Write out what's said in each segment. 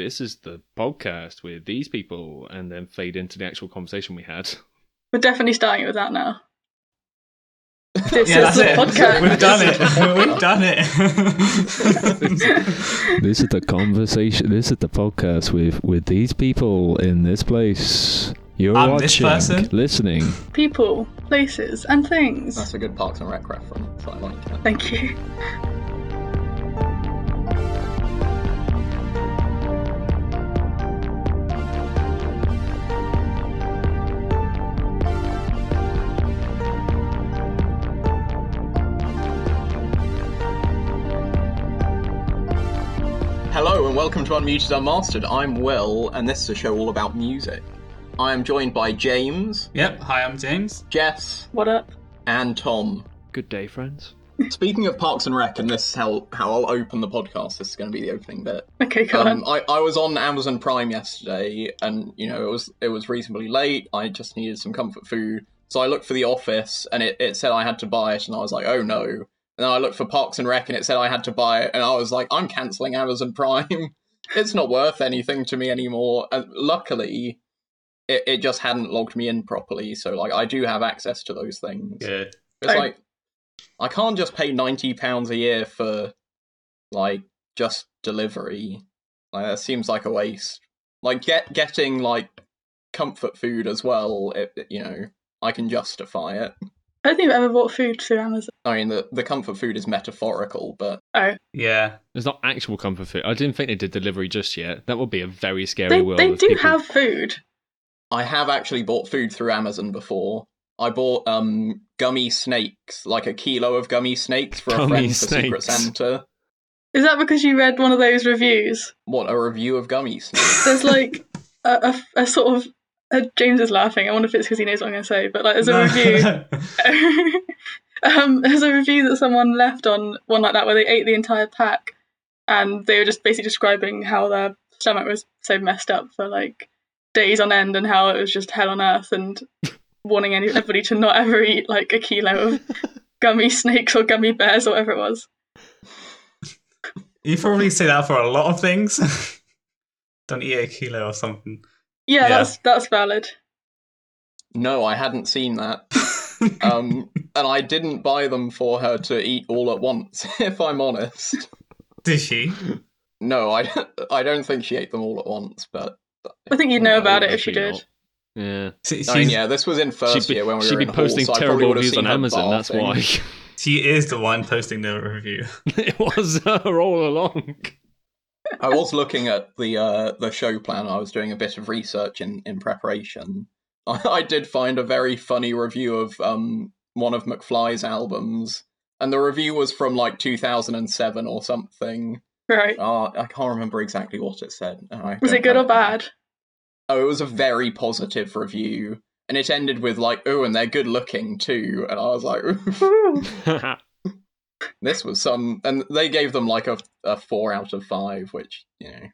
this is the podcast with these people, and then fade into the actual conversation we had. We're definitely starting it with that now. This yeah, is the it. podcast. We've done it. We've done it. this is the conversation. This is the podcast with with these people in this place. You're I'm this person. listening. People, places, and things. That's a good Parks and Rec reference. I like it. Thank you. Welcome to Unmuted Unmastered. I'm Will, and this is a show all about music. I am joined by James, yep. Hi, I'm James. Jess, What up? and Tom. Good day, friends. Speaking of Parks and Rec, and this is how, how I'll open the podcast. This is going to be the opening bit. Okay, go Um, on. I, I was on Amazon Prime yesterday, and you know it was it was reasonably late. I just needed some comfort food, so I looked for The Office, and it, it said I had to buy it, and I was like, oh no. And then I looked for Parks and Rec, and it said I had to buy it, and I was like, I'm cancelling Amazon Prime. it's not worth anything to me anymore. And luckily, it, it just hadn't logged me in properly, so like I do have access to those things. Yeah. It's Oh. like I can't just pay ninety pounds a year for like just delivery. Like that seems like a waste. Like get getting like comfort food as well. It, it- you know, I can justify it. I don't think I've ever bought food through Amazon. I mean, the the comfort food is metaphorical, but Oh, Yeah. It's not actual comfort food. I didn't think they did delivery just yet. That would be a very scary they, world. they if do people- have food. I have actually bought food through Amazon before. I bought um gummy snakes, like a kilo of gummy snakes for a Gummy friend for Secret snakes. Santa. Is that because you read one of those reviews? What a review of gummy snakes! There's like a, a, a sort of. Uh, James is laughing. I wonder if it's because he knows what I'm going to say, but like, there's a No. review. um, there's a review that someone left on one like that where they ate the entire pack, and they were just basically describing how their stomach was so messed up for like days on end, and how it was just hell on earth, and warning anybody to not ever eat like a kilo of gummy snakes or gummy bears or whatever it was. you probably say that for a lot of things. Don't eat a kilo or something. Yeah, Yeah. that's that's valid. No, I hadn't seen that. um, and I didn't buy them for her to eat all at once. If I'm honest, Did she? no, I I don't think she ate them all at once. But I think you'd know No, about it if she did. not. Yeah. She- I mean, yeah, this was in 1st She'd be, year when we she'd were be in hall, posting so I probably terrible would have reviews seen on her Amazon. That's why. She is the one posting the review. it was her all along. I was looking at the uh, the show plan. I was doing a bit of research in in preparation. I, I did find a very funny review of um one of McFly's albums, and the review was from like 2007 or something. Right. Uh, I can't remember exactly what it said. I Was it good or have bad? Oh, it was a very positive review, and it ended with like, "Oh, and they're good looking too," and I was like, Ooh. "This was some," and they gave them like a a four out of five, which you know,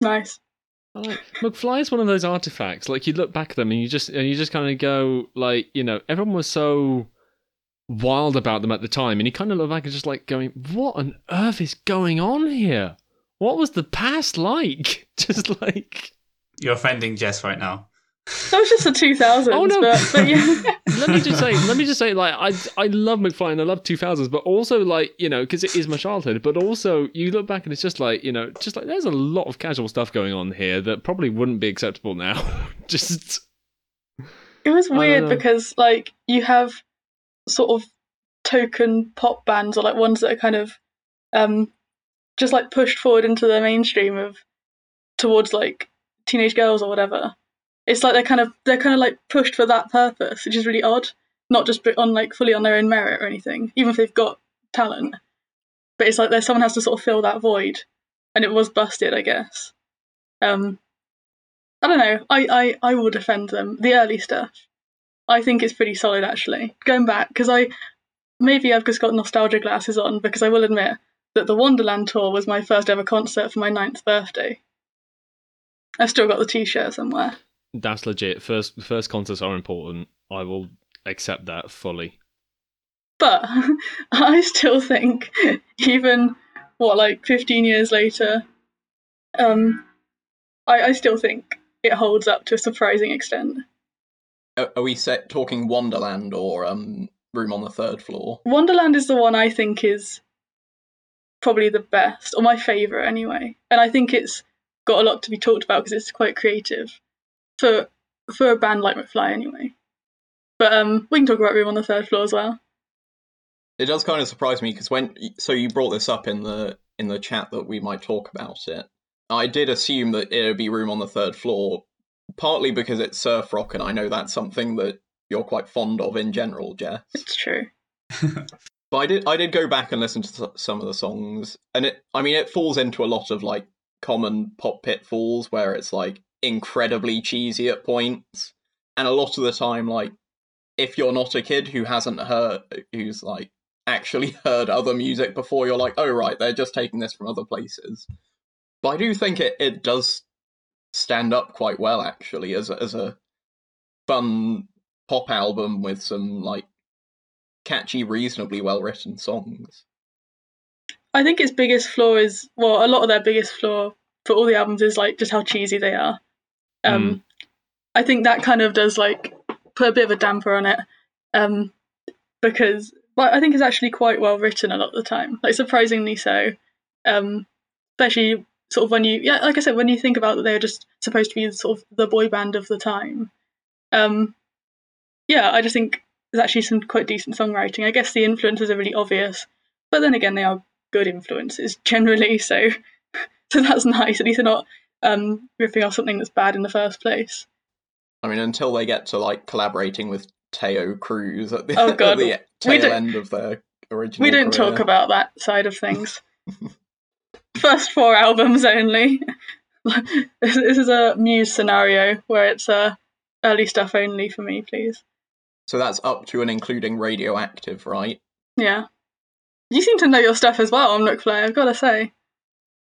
Nice. Like McFly is one of those artifacts. Like you look back at them and you just and you just kind of go like you know everyone was so wild about them at the time, and you kind of look back and just like going, what on earth is going on here? What was the past like? Just like You're offending Jess right now. That was just the 2000s, Oh, no. but, but yeah. let me just say, let me just say, like I I love McFly and I love two thousands, but also like you know because it is my childhood. But also you look back and it's just like you know just like there's a lot of casual stuff going on here that probably wouldn't be acceptable now. just It was weird because, like, you have sort of token pop bands or like ones that are kind of um just like pushed forward into the mainstream of towards like teenage girls or whatever. It's like they're kind of they're kind of like pushed for that purpose, which is really odd. Not just on like fully on their own merit or anything, even if they've got talent. But it's like there's someone has to sort of fill that void, and it was busted, I guess. Um, I don't know. I I I will defend them. The early stuff, I think it's pretty solid actually. Going back because I maybe I've just got nostalgia glasses on because I will admit that the Wonderland tour was my first ever concert for my ninth birthday. I've still got the T-shirt somewhere. That's legit. First first concerts are important. I will accept that fully. But I still think, even what, like 15 years later, Um, I, I still think it holds up to a surprising extent. Are, are we set talking Wonderland or um Room on the Third Floor? Wonderland is the one I think is probably the best, or my favourite anyway. And I think it's got a lot to be talked about because it's quite creative for for a band like McFly anyway. But um, we can talk about Room on the Third Floor as well. It does kind of surprise me because when so you brought this up in the in the chat that we might talk about it. I did assume that it would be Room on the Third Floor, partly because it's surf rock, and I know that's something that you're quite fond of in general, Jess. It's true. But I did I did go back and listen to s- some of the songs, and it I mean it falls into a lot of like common pop pitfalls where it's like incredibly cheesy at points, and a lot of the time like if you're not a kid who hasn't heard who's like actually heard other music before, you're like, oh right, they're just taking this from other places. But I do think it it does stand up quite well actually as a, as a fun pop album with some like catchy, reasonably well written songs. I think its biggest flaw is well, a lot of their biggest flaw for all the albums is like just how cheesy they are. Um, I think that kind of does like put a bit of a damper on it, um, because but I think it's actually quite well written a lot of the time, like surprisingly so. Um, especially sort of when you yeah, like I said, when you think about that they're just supposed to be sort of the boy band of the time. Um, yeah, I just think there's actually some quite decent songwriting. I guess the influences are really obvious, but then again, they are good influences generally. So, so that's nice. At least they're not um, ripping off something that's bad in the first place. I mean, until they get to like collaborating with Taio Cruz at the, Oh, God. the tail end of their original. We don't career. talk about that side of things. First four albums only. this, this is a Muse scenario where it's uh, early stuff only for me, please. So that's up to and including Radioactive, right? Yeah. You seem to know your stuff as well on McFly, I've got to say.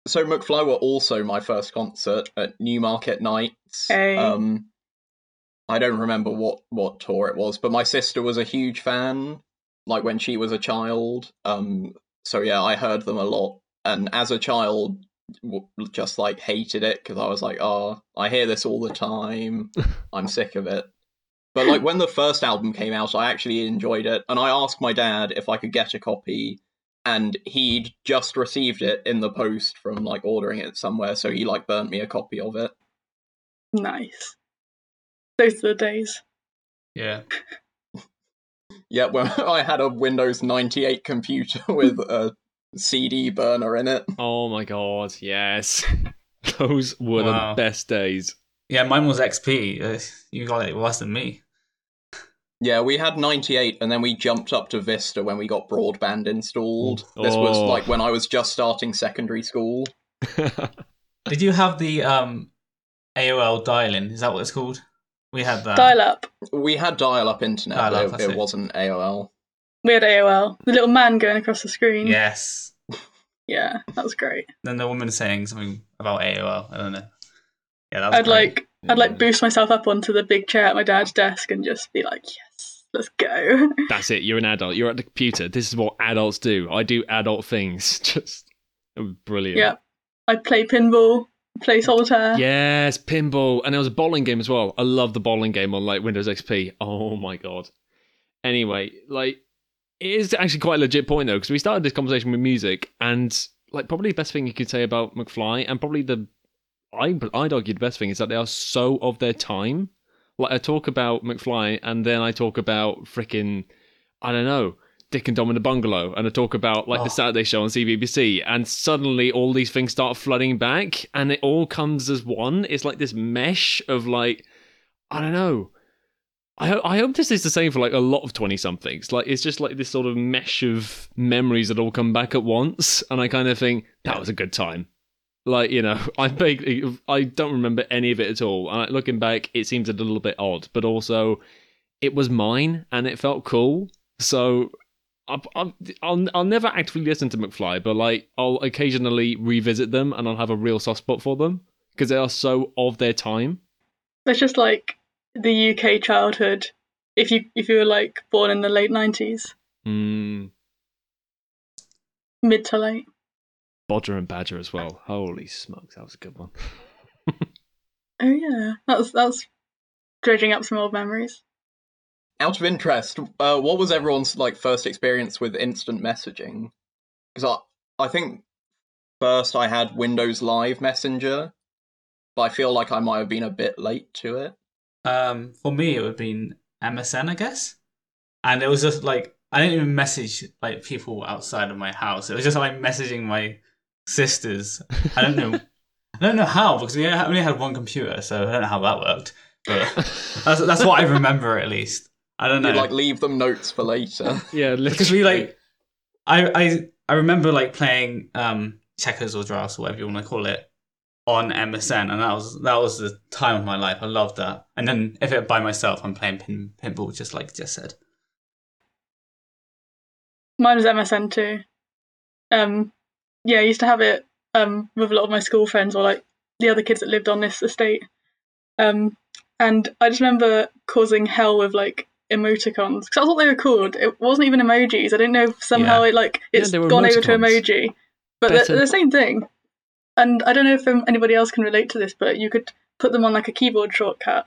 So McFly were also my first concert at Newmarket Nights. Hey. Um, I don't remember what what tour it was, but my sister was a huge fan, like when she was a child. Um, so yeah, I heard them a lot, and as a child, w- just like hated it because I was like, oh, I hear this all the time. I'm sick of it. But like when the first album came out, I actually enjoyed it, and I asked my dad if I could get a copy, and he'd just received it in the post from like ordering it somewhere, so he like burnt me a copy of it. Nice. Those are the days. Yeah. Yeah, well, I had a Windows 98 computer with a CD burner in it. Oh my god, yes. Those were Wow. the best days. Yeah, mine was XP. Uh, you got it worse than me. Yeah, we had 98 and then we jumped up to Vista when we got broadband installed. This was Oh. like when I was just starting secondary school. Did you have the um, AOL dial-in? Is that what it's called? We had that. Dial up. We had dial up internet, Dial-up, but it, it. it wasn't AOL. We had AOL. The little man going across the screen. Yes. Yeah, that was great. Then the woman saying something about AOL. I don't know. Yeah, that was I'd great. like I'd like boost myself up onto the big chair at my dad's desk and just be like, yes, let's go. That's it. You're an adult. You're at the computer. This is what adults do. I do adult things. Just brilliant. yeah. I'd play pinball, play solitaire. Yes, pinball, and there was a bowling game as well. I love the bowling game on like Windows XP. Oh my god. Anyway, like it is actually quite a legit point though, because we started this conversation with music, and like probably the best thing you could say about McFly, and probably the I I'd argue the best thing is that they are so of their time. Like I talk about McFly, and then I talk about freaking I don't know. Dick and Dom in the Bungalow, and I talk about like Oh. the Saturday Show on CBBC, and suddenly all these things start flooding back, and it all comes as one. It's like this mesh of like, I don't know. I ho- I hope this is the same for like a lot of twenty somethings. Like it's just like this sort of mesh of memories that all come back at once, and I kind of think that was a good time. Like you know, I vaguely I don't remember any of it at all, and looking back, it seems a little bit odd, but also it was mine and it felt cool. So I'll, I'll, I'll, I'll never actively listen to McFly, but like I'll occasionally revisit them and I'll have a real soft spot for them because they are so of their time. It's just like the UK childhood. If you if you were like born in the late nineties, Mm, mid to late. Bodger and Badger as well. Holy smokes, that was a good one. oh yeah, that's that's dredging up some old memories. Out of interest, uh, what was everyone's like first experience with instant messaging? Because I, I think first I had Windows Live Messenger, but I feel like I might have been a bit late to it. Um, for me, it would have been MSN, I guess, and it was just like I didn't even message like people outside of my house. It was just like messaging my sisters. I don't know. I don't know how because we only had one computer, so I don't know how that worked. But that's that's what I remember at least. I don't know. You'd, like leave them notes for later. yeah, because we like, I I I remember like playing um checkers or drafts or whatever you want to call it on MSN, and that was that was the time of my life. I loved that. And then if it by myself, I'm playing pin, pinball, just like just said. Mine was MSN too. Um, yeah, I used to have it um, with a lot of my school friends or like the other kids that lived on this estate. Um, and I just remember causing hell with like emoticons because that's what they were called. It wasn't even emojis. I didn't know if somehow yeah. it like it's yeah, gone over to emoji, but they're, they're, the same thing. And I don't know if um, anybody else can relate to this, but you could put them on like a keyboard shortcut.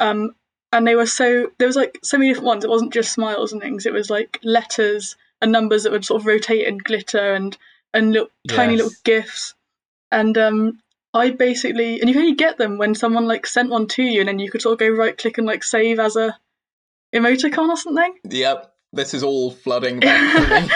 Um, and they were so there was like so many different ones. It wasn't just smiles and things. It was like letters and numbers that would sort of rotate and glitter and and little yes. tiny little gifs. And um, I basically and you can only get them when someone like sent one to you, and then you could sort of go right click and like save as a emoticon or something. Yep, this is all flooding back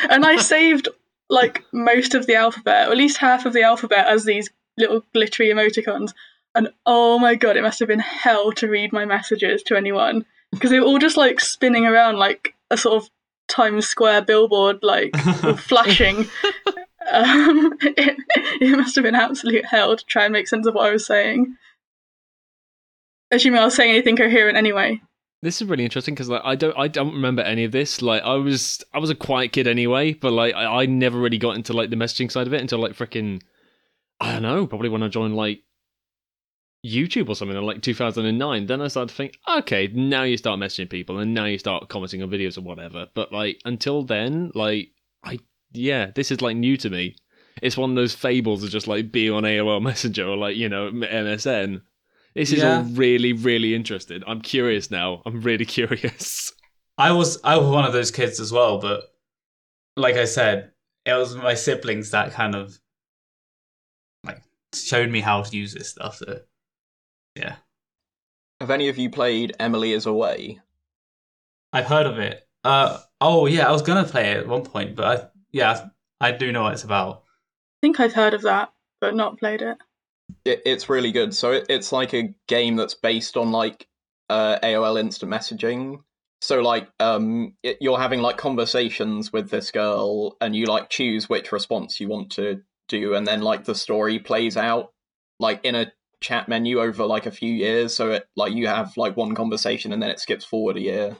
and I saved like most of the alphabet, or at least half of the alphabet, as these little glittery emoticons. And oh my god, it must have been hell to read my messages to anyone because they were all just like spinning around like a sort of Times Square billboard, like flashing. Um, it, it must have been absolute hell to try and make sense of what I was saying. Assuming I was saying anything coherent anyway. This is really interesting because like I don't I don't remember any of this. Like I was I was a quiet kid anyway, but like I, I never really got into like the messaging side of it until like freaking I don't know, probably when I joined like YouTube or something in like 2009. Then I started to think, okay, now you start messaging people and now you start commenting on videos or whatever. But like until then, like I yeah, this is like new to me. It's one of those fables of just like being on AOL Messenger or like you know MSN this is yeah. all really, really interesting. I'm curious now. I'm really curious. I was I was one of those kids as well, but like I said, it was my siblings that kind of like showed me how to use this stuff. So yeah. Have any of you played Emily is Away? I've heard of it. Uh oh yeah, I was gonna play it at one point, but I yeah, I do know what it's about. I think I've heard of that, but not played it. It, it's really good. So it, it's like a game that's based on like uh, AOL instant messaging. So like um, it, you're having like conversations with this girl, and you like choose which response you want to do, and then like the story plays out like in a chat menu over like a few years. So it like you have like one conversation, and then it skips forward a year.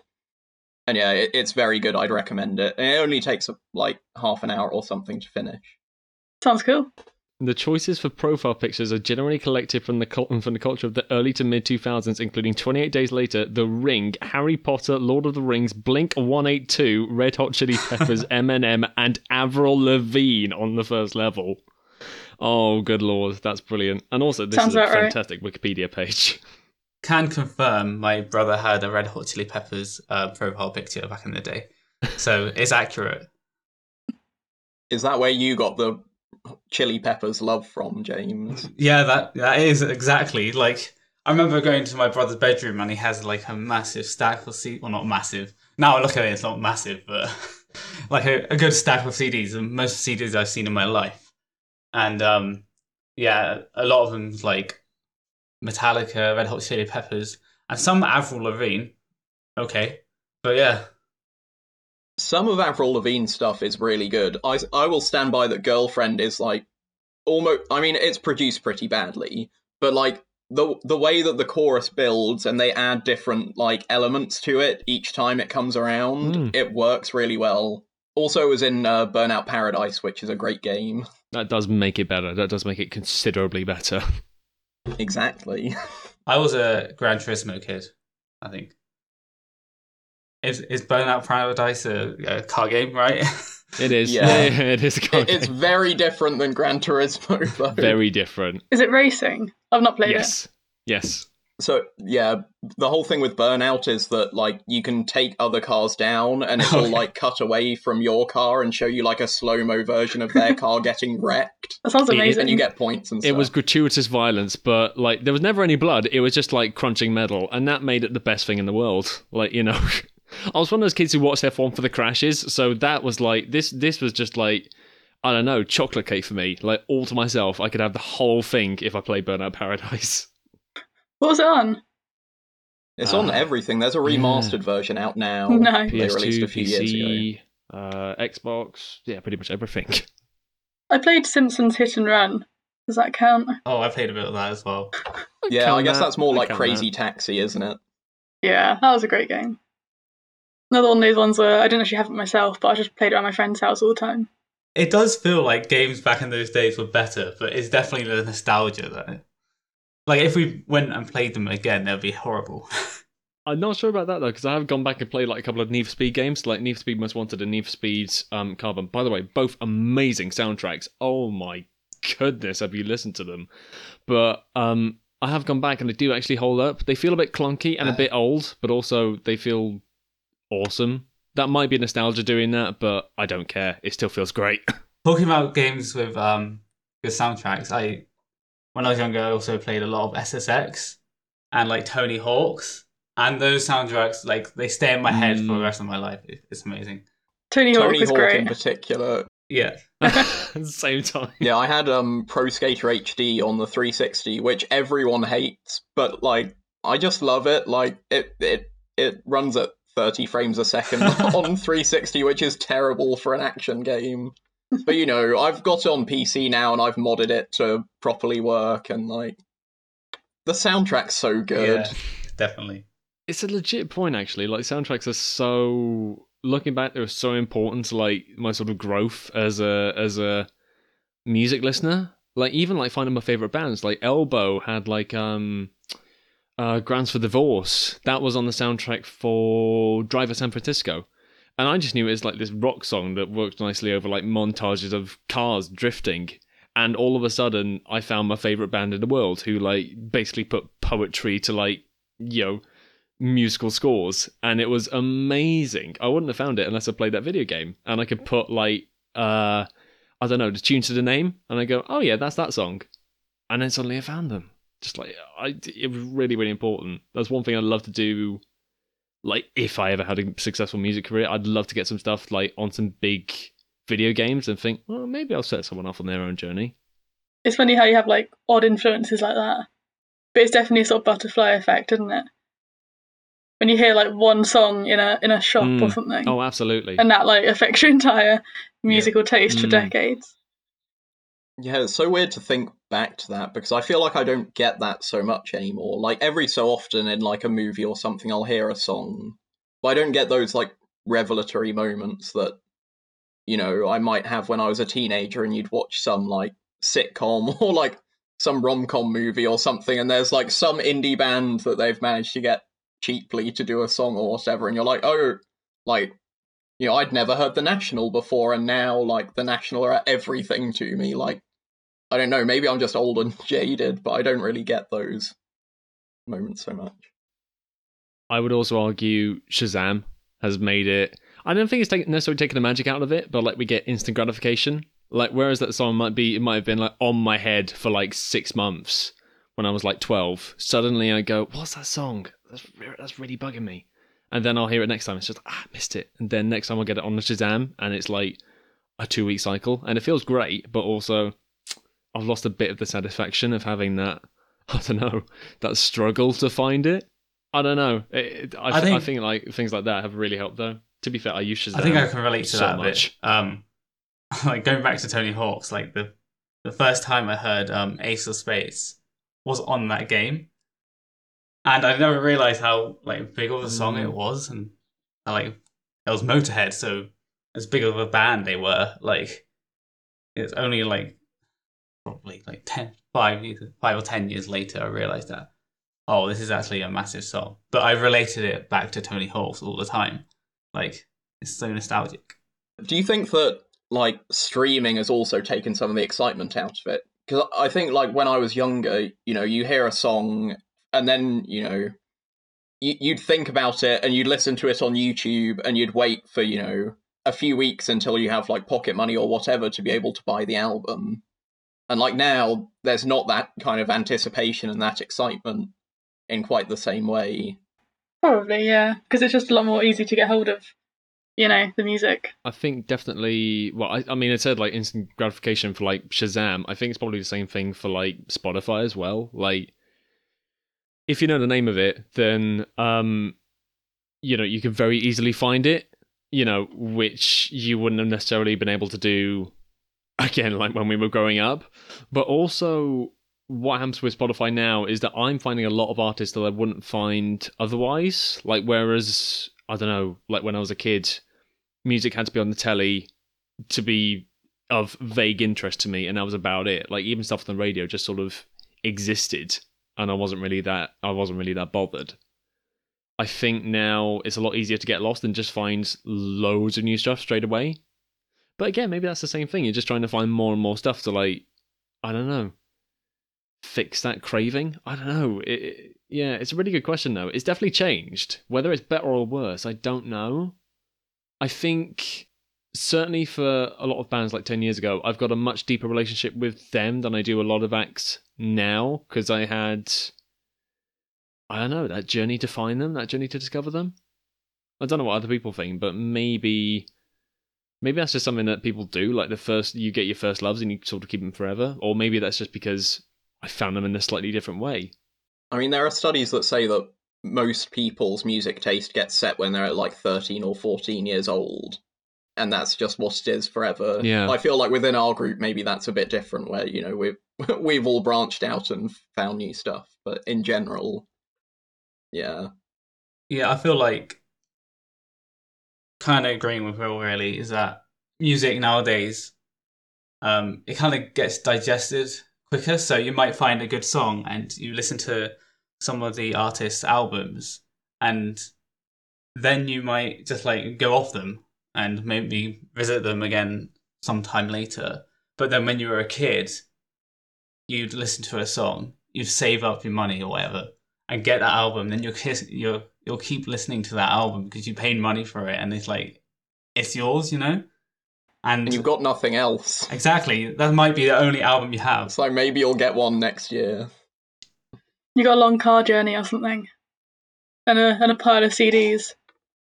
And yeah, it, it's very good. I'd recommend it. And it only takes like half an hour or something to finish. Sounds cool. The choices for profile pictures are generally collected from the from the culture of the early to mid 2000s, including 28 Days Later, The Ring, Harry Potter, Lord of the Rings, Blink 182, Red Hot Chili Peppers, Eminem, and Avril Lavigne on the first level. Oh, good lord, that's brilliant! And also, this Sounds is a fantastic right. Wikipedia page. Can confirm my brother had a Red Hot Chili Peppers uh, profile picture back in the day, so it's accurate. Is that where you got the Chili Peppers love from, James. Yeah, that that is exactly like I remember going to my brother's bedroom and he has like a massive stack of CDs. Well, not massive. Now I look at it, it's not massive, but like a, a good stack of CDs, the most CDs I've seen in my life. And um, yeah, a lot of them like Metallica, Red Hot Chili Peppers, and some Avril Lavigne. Okay, but yeah, some of Avril Lavigne stuff is really good. I I will stand by that. Girlfriend is like almost. I mean, it's produced pretty badly, but like the the way that the chorus builds and they add different like elements to it each time it comes around, mm. it works really well. Also, it was in uh, Burnout Paradise, which is a great game. That does make it better. That does make it considerably better. Exactly. I was a Gran Turismo kid, I think. Is is Burnout Paradise a, a car game, right? It is. Yeah. Yeah, it is a car It, it's very different than Gran Turismo, though. Very different. Is it racing? I've not played it. Yes. Yes. So yeah, the whole thing with Burnout is that like you can take other cars down, and it'll Okay. like cut away from your car and show you like a slow mo version of their car getting wrecked. That sounds It- amazing. and you get points and stuff. It was gratuitous violence, but like there was never any blood. It was just like crunching metal, and that made it the best thing in the world. Like you know, I was one of those kids who watched F1 for the crashes, so that was like this. This was just like I don't know, chocolate cake for me. Like all to myself, I could have the whole thing if I played Burnout Paradise. What was it on? It's on Ah, everything. There's a remastered version out now. No. They released PS2, a few years ago. PC, uh, Xbox, yeah, pretty much everything. I played Simpsons Hit and Run. Does that count? Oh, I played a bit of that as well. Yeah, I guess that. that's more I like Crazy that. Taxi, isn't it? Yeah, that was a great game. Another one of those ones where I didn't actually have it myself, but I just played it at my friend's house all the time. It does feel like games back in those days were better, but it's definitely the nostalgia that. Like if we went and played them again, they'd be horrible. I'm not sure about that though, because I have gone back and played like a couple of Need for Speed games, like Need for Speed Most Wanted and Need for Speed um, Carbon. By the way, both amazing soundtracks. Oh my goodness, have you listened to them? But um, I have gone back and they do actually hold up. They feel a bit clunky and a Uh. bit old, but also they feel awesome. That might be nostalgia doing that, but I don't care. It still feels great. Talking about games with um good soundtracks, I when I was younger, I also played a lot of SSX and like Tony Hawk's, and those soundtracks like they stay in my head for the Mm. rest of my life. It's amazing. Tony Hawk Tony was Hawk great. in particular. Yeah, same time. Yeah, I had um Pro Skater HD on the 360, which everyone hates, but like I just love it. Like it it it runs at 30 frames a second on 360, which is terrible for an action game. But you know, I've got it on PC now and I've modded it to properly work and like the soundtrack's so good. yeah, definitely. it's a legit point actually like soundtracks are so looking back they're so important to like my sort of growth as a as a music listener like even like finding my favorite bands like elbow had like um uh grounds for divorce that was on the soundtrack for driver san francisco and i just knew it was like this rock song that worked nicely over like montages of cars drifting. And all of a sudden i found my favorite band in the world who like basically put poetry to like you know musical scores. And it was amazing. I wouldn't have found it unless i played that video game. And i could put like uh i don't know the tune to the name. And i go oh yeah that's that song. And then suddenly i found them. Just like i it was really really important. That's one thing i'd love to do like if i ever had a successful music career i'd love to get some stuff like on some big video games and think well maybe i'll set someone off on their own journey It's funny how you have like odd influences like that. But it's definitely a sort of butterfly effect, isn't it? When you hear like one song in a in a shop or Mm. something, oh absolutely and that like affects your entire musical taste for Mm. decades. Yeah, it's so weird to think back to that because I feel like I don't get that so much anymore. Like every so often in like a movie or something, I'll hear a song, but I don't get those like revelatory moments that you know I might have when I was a teenager and you'd watch some like sitcom or like some rom com movie or something, and there's like some indie band that they've managed to get cheaply to do a song or whatever, and you're like, oh, like you know, I'd never heard the National before, and now like the National are everything to me. Like, I don't know, maybe I'm just old and jaded, but I don't really get those moments so much. I would also argue Shazam has made it. I don't think it's taken, necessarily taken the magic out of it, but like we get instant gratification. Like whereas that song might be, it might have been like on my head for like six months when I was like twelve. Suddenly I go, "What's that song? That's that's really bugging me." And then I'll hear it next time. It's just ah, missed it. And then next time I'll get it on the Shazam, and it's like a two week cycle, and it feels great, but also I've lost a bit of the satisfaction of having that. I don't know that struggle to find it. I don't know. It, it- I, I think, I think like things like that have really helped though. To be fair, I use Shazam. I think I can relate to so that a much. bit. Um, like going back to Tony Hawk's, like the the first time I heard um, Ace of Spades was on that game, and I never realized how like big of a song Mm. it was, and like it was Motorhead, so as big of a band they were. Like it's only like probably like 10, five, years, five or ten years later I realized that oh, this is actually a massive song. But I related it back to Tony Hawk's all the time. Like it's so nostalgic. Do you think that like streaming has also taken some of the excitement out of it. Because I think like when I was younger, you know, you hear a song and then you know you'd think about it and you'd listen to it on YouTube and you'd wait for you know a few weeks until you have like pocket money or whatever to be able to buy the album. And like now, there's not that kind of anticipation and that excitement in quite the same way. Probably, yeah, because it's just a lot more easy to get hold of, you know, the music. I think definitely. Well, I, I mean, it said like instant gratification for like Shazam. I think it's probably the same thing for like Spotify as well. Like, if you know the name of it, then um, you know, you can very easily find it. You know, which you wouldn't have necessarily been able to do again, like when we were growing up. But also, what happens with Spotify now is that I'm finding a lot of artists that I wouldn't find otherwise. Like, whereas, I don't know, like when I was a kid, music had to be on the telly to be of vague interest to me, and that was about it. Like, even stuff on the radio just sort of existed, and I wasn't really that, I wasn't really that bothered. I think now it's a lot easier to get lost and just find loads of new stuff straight away. But again, maybe that's the same thing. You're just trying to find more and more stuff to like, I don't know, fix that craving. I don't know. It, it, yeah, it's a really good question though. It's definitely changed. Whether it's better or worse, I don't know. I think certainly for a lot of bands like 10 years ago, I've got a much deeper relationship with them than I do a lot of acts now because I had, I don't know, that journey to find them, that journey to discover them. I don't know what other people think, but maybe maybe that's just something that people do like the first you get your first loves and you sort of keep them forever or maybe that's just because i found them in a slightly different way I mean, there are studies that say that most people's music taste gets set when they're at like 13 or 14 years old. And that's just what it is forever. Yeah. I feel like within our group, maybe that's a bit different where, you know, we've, we've all branched out and found new stuff. But in general, yeah. Yeah, I feel like kind of agreeing with Will really is that music nowadays, um, it kind of gets digested quicker. So you might find a good song and you listen to some of the artists' albums, and then you might just like go off them and maybe visit them again sometime later. But then when you were a kid, you'd listen to a song, you'd save up your money or whatever, and get that album. Then you'll kiss, you'll you'll keep listening to that album because you paid money for it, and it's like it's yours, you know. And, And you've got nothing else. exactly that might be the only album you have. So maybe you'll get one next year. You got a long car journey or something, and a and a pile of CDs.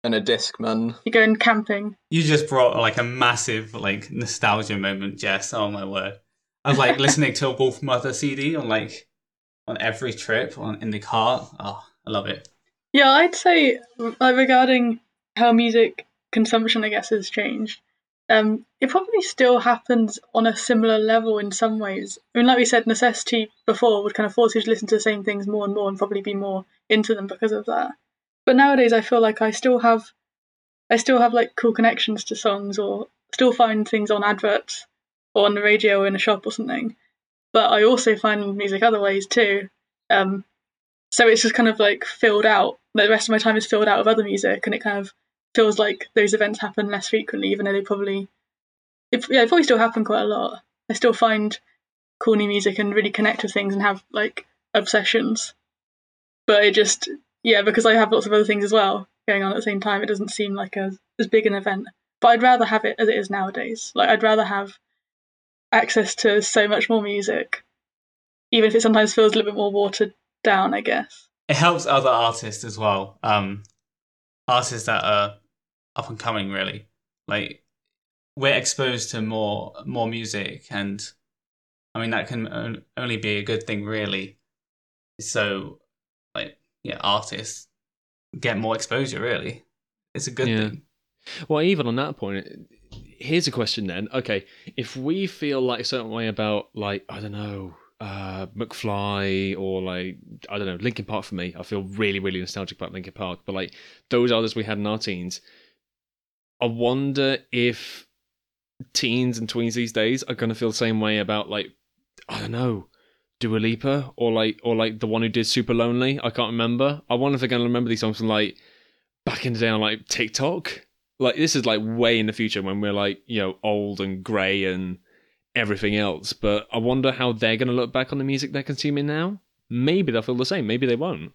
And a Discman. You're going camping. You just brought like a massive like nostalgia moment, Jess. Oh my word! I was like listening to a Wolfmother CD on like on every trip on in the car. Oh, I love it. Yeah, I'd say regarding how music consumption, I guess, has changed. Um, it probably still happens on a similar level in some ways. I mean, like we said, necessity before would kind of force you to listen to the same things more and more, and probably be more into them because of that. But nowadays, I feel like I still have, I still have like cool connections to songs, or still find things on adverts, or on the radio, or in a shop or something. But I also find music other ways too. Um, so it's just kind of like filled out. The rest of my time is filled out of other music, and it kind of feels like those events happen less frequently, even though they probably, it, yeah, they probably still happen quite a lot. I still find cool new music and really connect with things and have like obsessions. But it just, yeah, because I have lots of other things as well going on at the same time, it doesn't seem like a, as big an event. But I'd rather have it as it is nowadays. Like I'd rather have access to so much more music, even if it sometimes feels a little bit more watered down. I guess. It helps other artists as well. Um, artists that are up and coming, really. Like we're exposed to more more music, and I mean that can only be a good thing, really. So, like, yeah, artists get more exposure. Really, it's a good Yeah. thing. Well, even on that point, here's a question then. Okay, if we feel like a certain way about, like, I don't know, uh, McFly or like, I don't know, Linkin Park for me, I feel really, really nostalgic about Linkin Park, but like those others we had in our teens, I wonder if teens and tweens these days are to feel the same way about, like, I don't know, Dua Lipa or like, or like the one who did Super Lonely. I can't remember. I wonder if they're to remember these songs from like back in the day on like TikTok like this is like way in the future when we're like you know old and grey and everything else. But I wonder how they're going to look back on the music they're consuming now. Maybe they'll feel the same. Maybe they won't.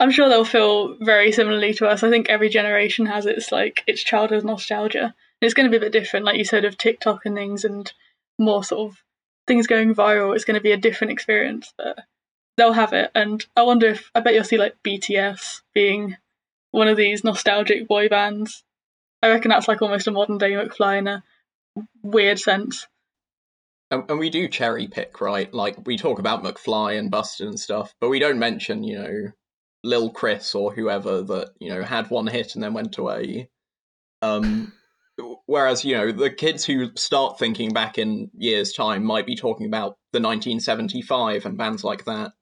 I'm sure they'll feel very similarly to us. I think every generation has its like its childhood nostalgia. And it's going to be a bit different, like you said, of TikTok and things, and more sort of things going viral. It's going to be a different experience, but they'll have it. And I wonder if I bet you'll see like BTS being one of these nostalgic boy bands. I reckon that's like almost a modern day McFly in a weird sense. And, and we do cherry pick, right? Like we talk about McFly and Busted and stuff, but we don't mention, you know, Lil Chris or whoever that you know had one hit and then went away. Um, whereas you know the kids who start thinking back in years' time might be talking about the 1975 and bands like that,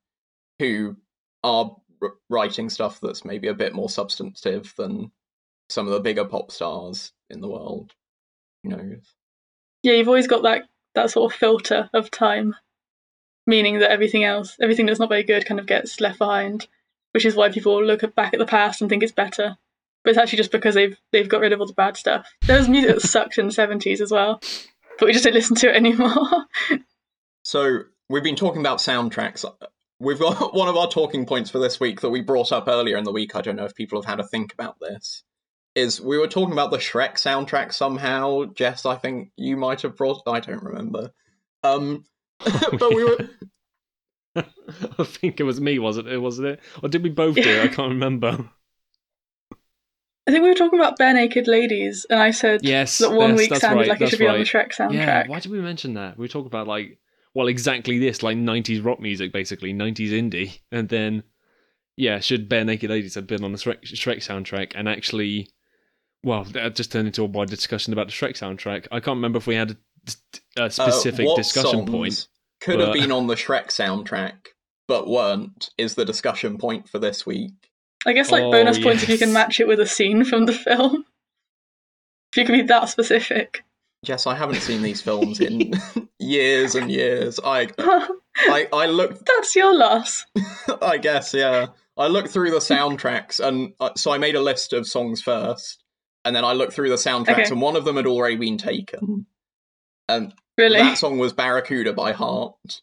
who are r- writing stuff that's maybe a bit more substantive than some of the bigger pop stars in the world. Who knows? Yeah, you've always got that that sort of filter of time, meaning that everything else, everything that's not very good, kind of gets left behind, which is why people look back at the past and think it's better. But it's actually just because they've they've got rid of all the bad stuff. There was music that sucked in the seventies as well, but we just don't listen to it anymore. So we've been talking about soundtracks. We've got one of our talking points for this week that we brought up earlier in the week. I don't know if people have had a think about this. Is we were talking about the Shrek soundtrack somehow. Jess, I think you might have brought. I don't remember. Um, but we were. I think it was me, wasn't it? Wasn't it? Or did we both do it? I can't remember. I think we were talking about barenaked ladies, and I said Yes, that one yes, week that's sounded right, like it that's should be on the. Shrek soundtrack. Yeah, why did we mention that? We were talking about like, well, exactly this, like '90s rock music, basically '90s indie, and then, yeah, should Barenaked Ladies have been on the Shrek, Shrek soundtrack? And actually, well, that just turned into a wide discussion about the Shrek soundtrack. I can't remember if we had a, a uh, specific what discussion songs point. Could have been on the Shrek soundtrack, but weren't. Is the discussion point for this week? I guess like Oh, bonus points if you can match it with a scene from the film. If you can be that specific. Yes, I haven't seen these films in years and years. I, I, I looked That's your loss. I guess, yeah. I looked through the soundtracks, and uh, so I made a list of songs first, and then I looked through the soundtracks, Okay. and one of them had already been taken. And Really? that song was Barracuda by Heart,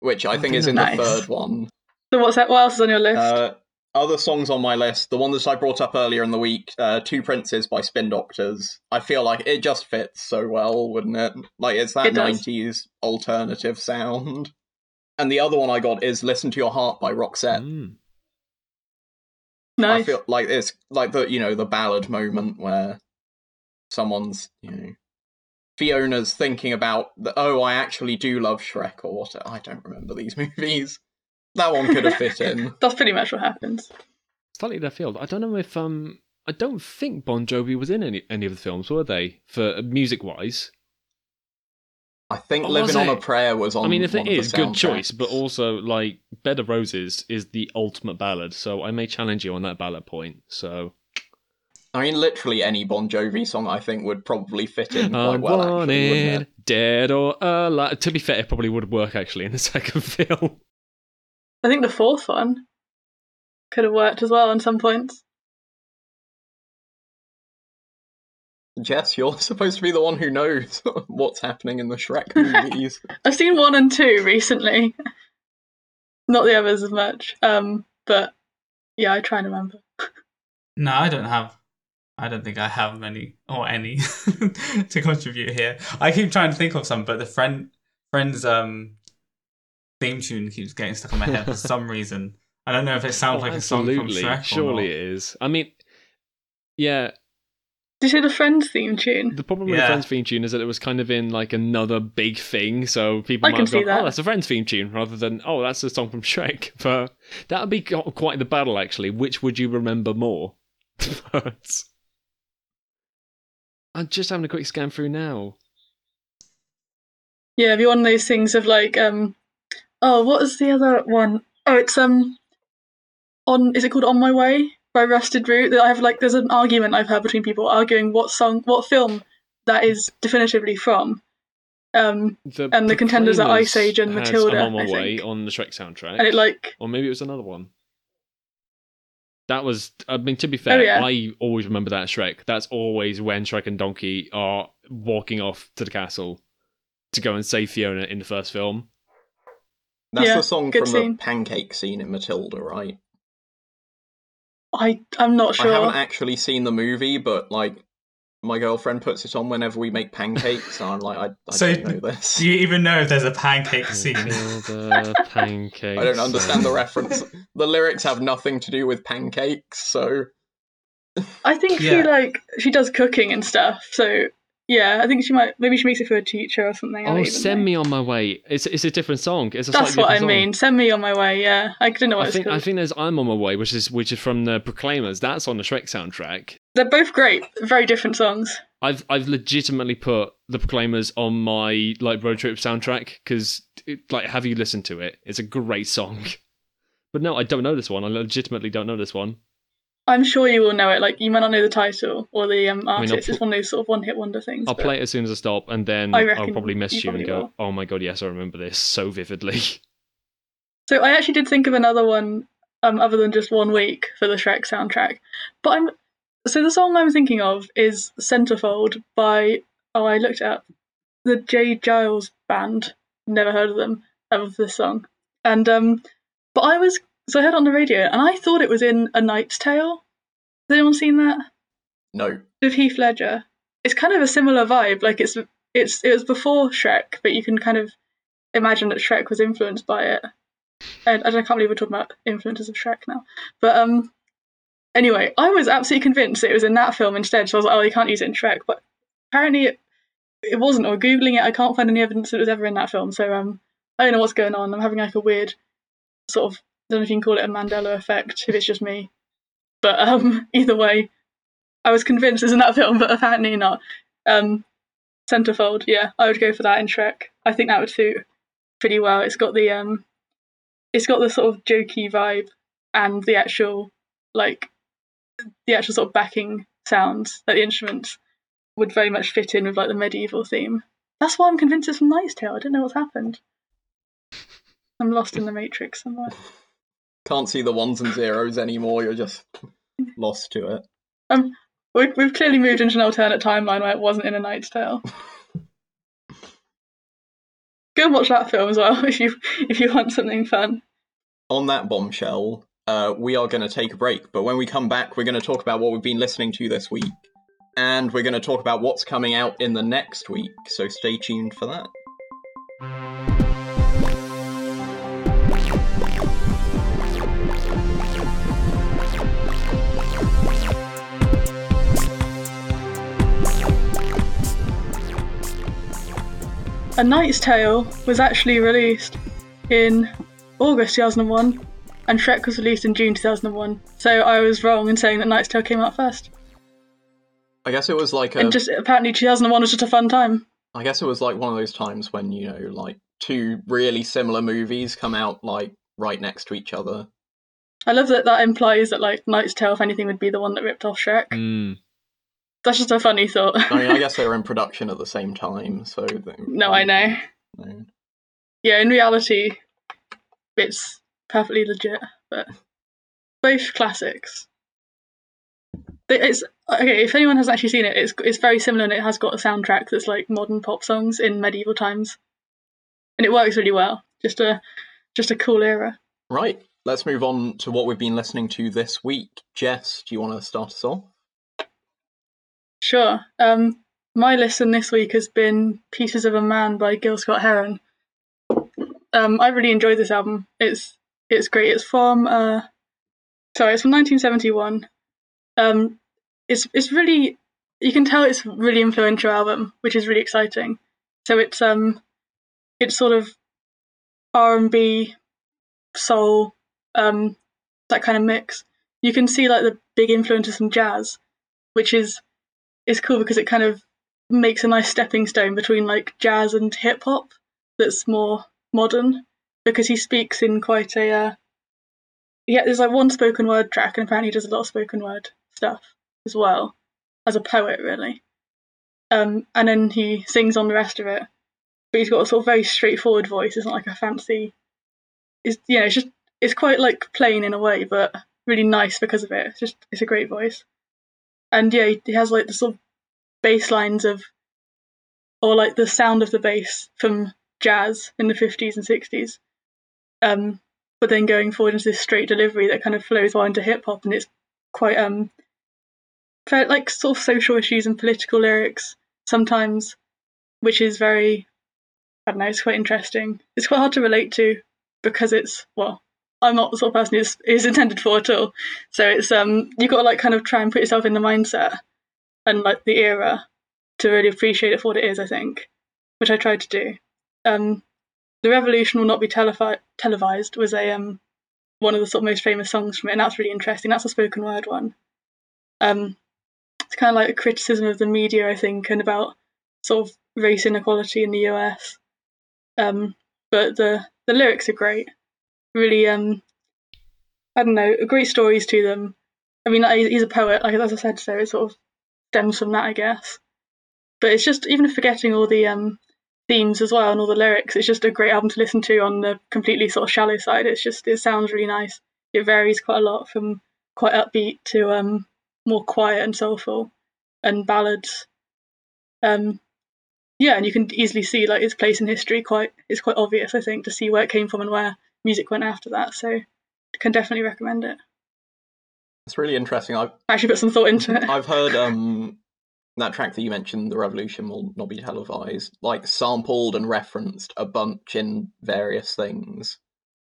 which I Oh, think is in nice. the third one. So what's that? What else is on your list? Uh, other songs on my list, the one that I brought up earlier in the week, uh, Two Princes by Spin Doctors. I feel like it just fits so well, wouldn't it? Like, it's that It 90s alternative sound. And the other one I got is Listen to Your Heart by Roxette. Mm. Nice. I feel like it's like the you know the ballad moment where someone's you know Fiona's thinking about the oh I actually do love Shrek or what I don't remember these movies. That one could have fit in. That's pretty much what happens. Slightly left field. I don't know if um, I don't think Bon Jovi was in any any of the films, were they? For music wise, I think Oh, Living on a? Prayer was on. I mean, if one it of is, the good choice. But also, like, Bed of Roses is the ultimate ballad, so I may challenge you on that ballad point. So I mean, literally any Bon Jovi song I think would probably fit in I quite well. Wanted it? dead or alive. To be fair, it probably would work actually in the second film. I think the fourth one could have worked as well on some points. Jess, you're supposed to be the one who knows what's happening in the Shrek movies. I've seen one and two recently. Not the others as much. Um, but yeah, I try and remember. No, I don't have. I don't think I have many or any to contribute here. I keep trying to think of some, but the friend friends um theme tune keeps getting stuck in my head for some reason. I don't know if it sounds Oh, like a song from. Shrek. Surely or it is. I mean, yeah. Did you hear the Friends theme tune? The problem with Yeah. the Friends theme tune is that it was kind of in like another big thing, so people I might can have gone, that. "Oh, that's a Friends theme tune," rather than "Oh, that's a song from Shrek." But that would be qu- quite the battle, actually. Which would you remember more? But I'm just having a quick scan through now. Yeah, it'd be one of those things of like, um, oh, what is the other one? Oh, it's um, on is it called On My Way by Rusted Root? That I have like, there's an argument I've heard between people arguing what song, what film that is definitively from. Um, The And the contenders are Ice Age and had Matilda, I'm on my way think. on the Shrek soundtrack, and it like, or maybe it was another one. That was, I mean, to be fair, Oh, yeah. I always remember that Shrek. That's always when Shrek and Donkey are walking off to the castle to go and save Fiona in the first film. That's Yeah, the song from scene. the pancake scene in Matilda, right? I I'm not sure. I haven't actually seen the movie, but like my girlfriend puts it on whenever we make pancakes, and I'm like, I, I So, don't know this. Do you even know if there's a pancake scene? Matilda pancake. I don't understand the reference. The lyrics have nothing to do with pancakes, so I think Yeah. she like she does cooking and stuff. So yeah, I think she might maybe she makes it for a teacher or something. Oh, send know. me on my way. It's it's a different song. It's a That's what I song. mean. Send me on my way. Yeah, I didn't know what I it's think called. I think there's I'm on my way, which is which is from the Proclaimers. That's on the Shrek soundtrack. They're both great. Very different songs. I've I've legitimately put the Proclaimers on my like road trip soundtrack because like have you listened to it? It's a great song. But no, I don't know this one. I legitimately don't know this one. I'm sure you will know it. Like you might not know the title or the um, mean, I'll artist. it's one of those sort of one-hit wonder things. I'll play it as soon as I stop, and then I I'll probably miss you you, and probably go, "Oh my god, yes, I remember this so vividly." So I actually did think of another one, um, other than just one week for the Shrek soundtrack. But I'm so the song I'm thinking of is Centerfold by oh I looked it up the J Geils band. Never heard of them of this song, and um, but I was so I heard on the radio and I thought it was in A Knight's Tale. Has anyone seen that no. with Heath Ledger? It's kind of a similar vibe. Like it's it's it was before Shrek, but you can kind of imagine that Shrek was influenced by it. And I can't believe we're talking about influences of Shrek now. But um, anyway, I was absolutely convinced it was in that film instead. So I was like, oh, you can't use it in Shrek. But apparently it, it wasn't. Or googling it, I can't find any evidence that it was ever in that film. So um, I don't know what's going on. I'm having like a weird sort of. I don't know if you can call it a Mandela effect if it's just me. But um, either way, I was convinced it was in that film, but apparently not. Um, Centerfold, yeah, I would go for that in Shrek. I think that would suit pretty well. It's got the um, it's got the sort of jokey vibe and the actual like the actual sort of backing sounds, like the instruments, would very much fit in with like the medieval theme. That's why I'm convinced it's from Knight's Tale. I don't know what's happened. I'm lost in the matrix somewhere. Can't see the ones and zeros anymore. You're just lost to it. Um, we've, we've clearly moved into an alternate timeline where it wasn't in A Knight's Tale. Go and watch that film as well if you if you want something fun. On that bombshell, uh, we are going to take a break. But when we come back, we're going to talk about what we've been listening to this week. And we're going to talk about what's coming out in the next week. So stay tuned for that. A Knight's Tale was actually released in August 2001, and Shrek was released in June 2001. So I was wrong in saying that Knight's Tale came out first. I guess it was like a. And just apparently 2001 was just a fun time. I guess it was like one of those times when you know, like two really similar movies come out like right next to each other. I love that that implies that like Knight's Tale, if anything, would be the one that ripped off Shrek. Mm. That's just a funny thought. I mean, I guess they were in production at the same time, so. They, no, I know. No. Yeah, in reality, it's perfectly legit, but both classics. It's okay. If anyone has actually seen it, it's it's very similar, and it has got a soundtrack that's like modern pop songs in medieval times, and it works really well. Just a just a cool era. Right, let's move on to what we've been listening to this week. Jess, do you want to start us off? Sure. Um, my listen this week has been "Pieces of a Man" by Gil Scott Heron. Um, I really enjoyed this album. It's it's great. It's from uh, sorry, it's from 1971. Um, it's it's really you can tell it's a really influential album, which is really exciting. So it's um, it's sort of R and B, soul, um, that kind of mix. You can see like the big influences from jazz, which is is cool because it kind of makes a nice stepping stone between like jazz and hip hop that's more modern because he speaks in quite a uh, yeah there's like one spoken word track and apparently he does a lot of spoken word stuff as well as a poet really um and then he sings on the rest of it but he's got a sort of very straightforward voice it's not like a fancy it's you know it's just it's quite like plain in a way but really nice because of it. It's just it's a great voice, and yeah, he, has like the sort of bass lines of, or like the sound of the bass from jazz in the fifties and sixties, um, but then going forward into this straight delivery that kind of flows well into hip hop, and it's quite um, fair, like sort of social issues and political lyrics sometimes, which is very, I don't know, it's quite interesting. It's quite hard to relate to because it's well I'm not the sort of person who's, intended for at all. So it's um you got to like kind of try and put yourself in the mindset and like the era to really appreciate it for what it is. I think, which I tried to do. Um, the revolution will not be televised was a um one of the sort of most famous songs from it, and that's really interesting. That's a spoken word one. Um, it's kind of like a criticism of the media, I think, and about sort of race inequality in the US. Um, but the the lyrics are great really um I don't know, great stories to them. I mean, he's a poet, like as I said, so it sort of stems from that, I guess. But it's just even forgetting all the um themes as well and all the lyrics, it's just a great album to listen to on the completely sort of shallow side. It's just it sounds really nice. It varies quite a lot from quite upbeat to um more quiet and soulful and ballads. Um yeah, and you can easily see like its place in history quite it's quite obvious, I think, to see where it came from and where music went after that. So can definitely recommend it. It's really interesting. I've actually put some thought into it. I've heard um that track that you mentioned, "The Revolution Will Not Be Televised," like sampled and referenced a bunch in various things.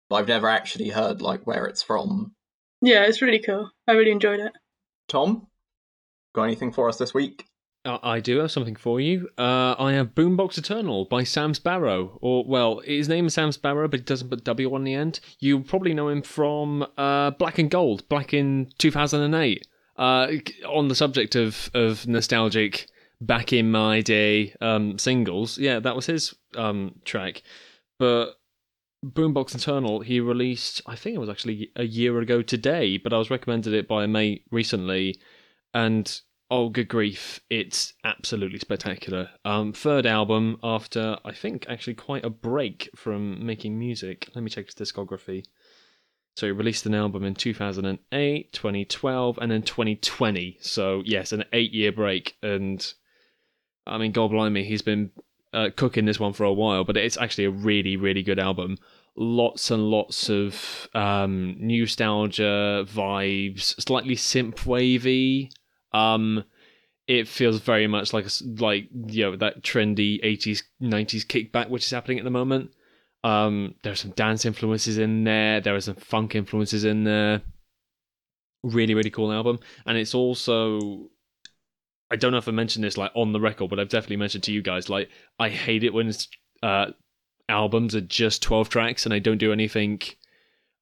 But I've never actually heard like where it's from. Yeah, it's really cool. I really enjoyed it. Tom, got anything for us this week? Uh, I do have something for you. Uh, I have Boombox Eternal by Sam Sparro. Or, well, his name is Sam Sparro, but he doesn't put W on the end. You probably know him from uh, Black and Gold, back in 2008. Uh, on the subject of, of nostalgic back in my day um, singles, yeah, that was his um, track. But Boombox Eternal, he released, I think it was actually a year ago today, but I was recommended it by a mate recently. And oh good grief it's absolutely spectacular. Um third album after i think actually quite a break from making music. Let me check his discography. So he released an album in 2008 2012 and then 2020 so yes an eight year break and i mean god blimey he's been uh, cooking this one for a while but it's actually a really really good album. Lots and lots of um nostalgia vibes slightly synth wavy um, it feels very much like like you know that trendy 80s 90s kickback which is happening at the moment. Um there are some dance influences in there. There are some funk influences in there. Really really cool album. And it's also i don't know if i mentioned this like on the record but i've definitely mentioned to you guys like i hate it when uh albums are just 12 tracks and they don't do anything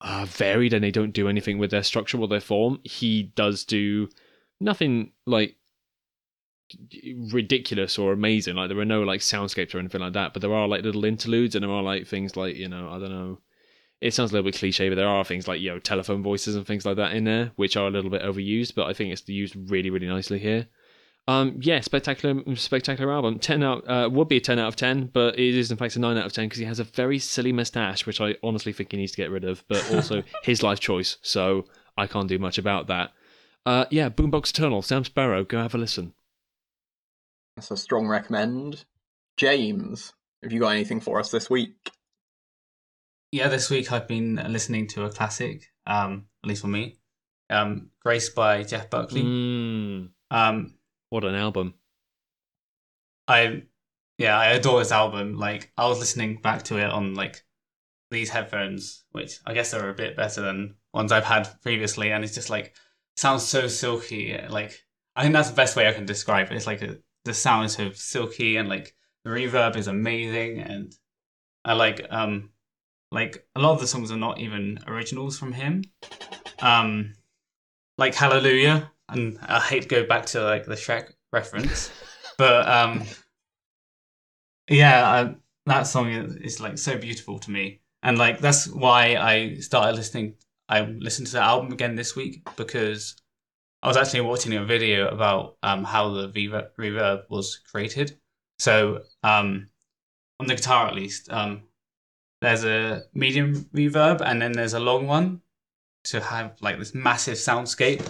uh varied and they don't do anything with their structure or their form. He does do nothing like ridiculous or amazing. Like there are no like soundscapes or anything like that, but there are like little interludes and there are like things like you know I don't know. It sounds a little bit cliche, but there are things like you know telephone voices and things like that in there, which are a little bit overused. But I think it's used really really nicely here. Um, yeah, spectacular, spectacular album. Ten out uh, would be a ten out of ten, but it is in fact a nine out of ten because he has a very silly mustache, which I honestly think he needs to get rid of. But also his life choice, so I can't do much about that. Uh, yeah, Boombox Eternal, Sam Sparro. Go have a listen. That's a strong recommend. James, have you got anything for us this week? Yeah, this week I've been listening to a classic, um, at least for me. Um, Grace by Jeff Buckley. Mm, Um, what an album. I yeah, I adore this album. Like I was listening back to it on like these headphones, which I guess are a bit better than ones I've had previously, and it's just like sounds so silky. Like I think that's the best way I can describe it. It's like a, the sound is so silky, and like the reverb is amazing, and I like um like a lot of the songs are not even originals from him. Um, like Hallelujah, and I hate to go back to like the Shrek reference, but um, yeah, I, that song is, is like so beautiful to me, and like that's why I started listening. I listened to the album again this week because I was actually watching a video about um how the reverb, was created. So um, on the guitar at least, um, there's a medium reverb and then there's a long one to have like this massive soundscape,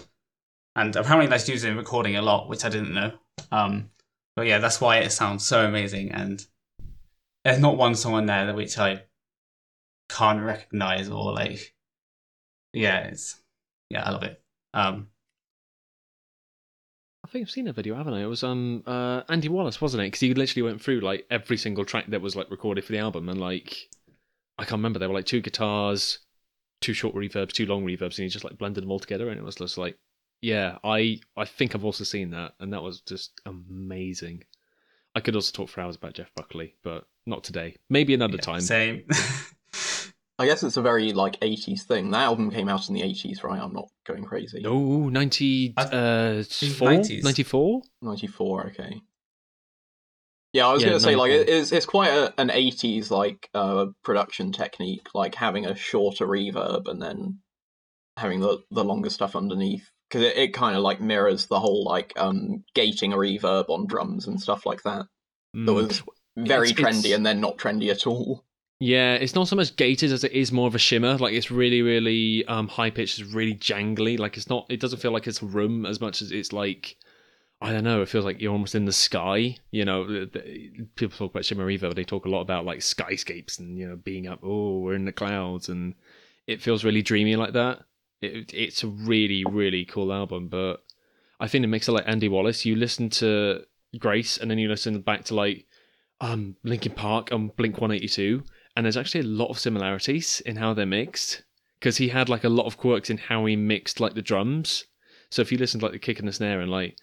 and apparently that's used in recording a lot, which I didn't know. Um, but yeah, that's why it sounds so amazing, and there's not one song on there that which I can't recognize or like. Yeah, it's yeah, I love it. Um, I think I've seen a video, haven't I? It was um uh Andy Wallace, wasn't it? Because he literally went through like every single track that was like recorded for the album, and like I can't remember. There were like two guitars, two short reverbs, two long reverbs, and he just like blended them all together, and it was just like, yeah, I I think I've also seen that, and that was just amazing. I could also talk for hours about Jeff Buckley, but not today. Maybe another yeah, time. Same. I guess it's a very like 80s thing. That album came out in the 80s, right? I'm not going crazy. No, 90, uh, four? 94? 94, okay. Yeah, I was Yeah, going to say like 94. it- it's it's quite a, an 80s like uh production technique, like having a shorter reverb and then having the the longer stuff underneath because it, it kind of like mirrors the whole like um gating a reverb on drums and stuff like that. That Mm. was very It's- trendy it's- and then not trendy at all. Yeah, it's not so much gated as it is more of a shimmer. Like it's really, really um, high pitched, it's really jangly. Like it's not. It doesn't feel like it's a room as much as it's like. I don't know. It feels like you're almost in the sky. You know, people talk about shimmer. They talk a lot about like skyscapes and you know being up. Oh, we're in the clouds, and it feels really dreamy like that. It, it's a really, really cool album. But I think it makes it like Andy Wallace. You listen to Grace, and then you listen back to like um Linkin Park and Blink One Eighty Two and there's actually a lot of similarities in how they're mixed because he had like a lot of quirks in how he mixed like the drums. So if you listen to like the kick and the snare and like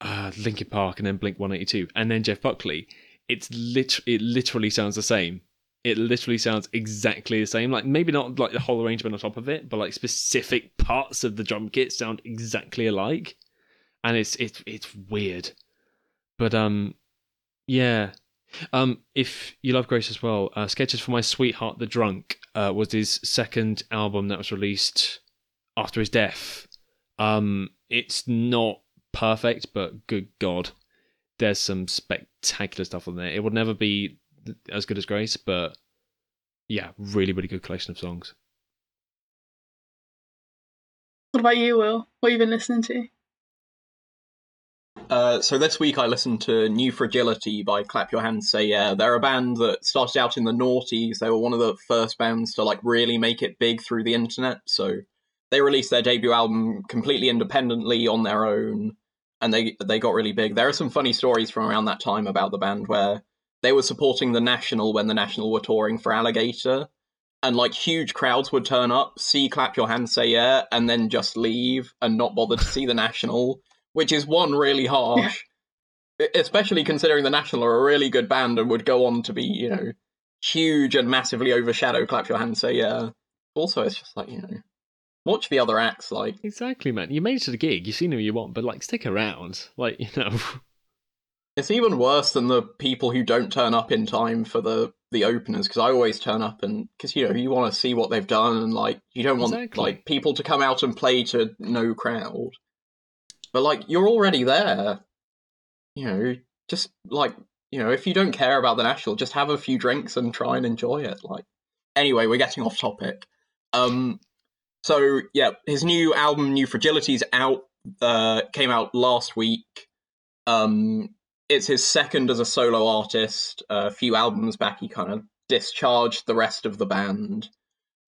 uh, Linkin Park and then Blink 182 and then Jeff Buckley, it's lit- it literally sounds the same. It literally sounds exactly the same. Like maybe not like the whole arrangement on top of it, but like specific parts of the drum kit sound exactly alike, and it's it's it's weird. But um, yeah, um, if you love Grace as well, uh, Sketches for My Sweetheart the Drunk uh, was his second album that was released after his death. Um, it's not perfect, but good God, there's some spectacular stuff on there. It would never be as good as Grace, but yeah, really, really good collection of songs. What about you, Will? What have you been listening to? Uh, so this week I listened to New Fragility by Clap Your Hands Say Yeah. They're a band that started out in the noughties. They were one of the first bands to like really make it big through the internet. So they released their debut album completely independently on their own, and they they got really big. There are some funny stories from around that time about the band where they were supporting the National when the National were touring for Alligator. And like huge crowds would turn up, see Clap Your Hands Say Yeah, and then just leave and not bother to see the National which is one really harsh, especially considering the National are a really good band and would go on to be, you know, huge and massively overshadow. Clap your hands, say yeah. Also, it's just like you know, watch the other acts. Like Exactly, man. You made it to the gig. You've seen who you want, but like, stick around. Like, you know. it's even worse than the people who don't turn up in time for the the openers because I always turn up and because you know you want to see what they've done and like you don't want Exactly. like people to come out and play to no crowd. But like you're already there, you know. Just like you know, if you don't care about the national, just have a few drinks and try and enjoy it. Like anyway, we're getting off topic. Um, so yeah, his new album, New Fragilities, out. Uh, came out last week. Um, it's his second as a solo artist. a few albums back, he kind of discharged the rest of the band.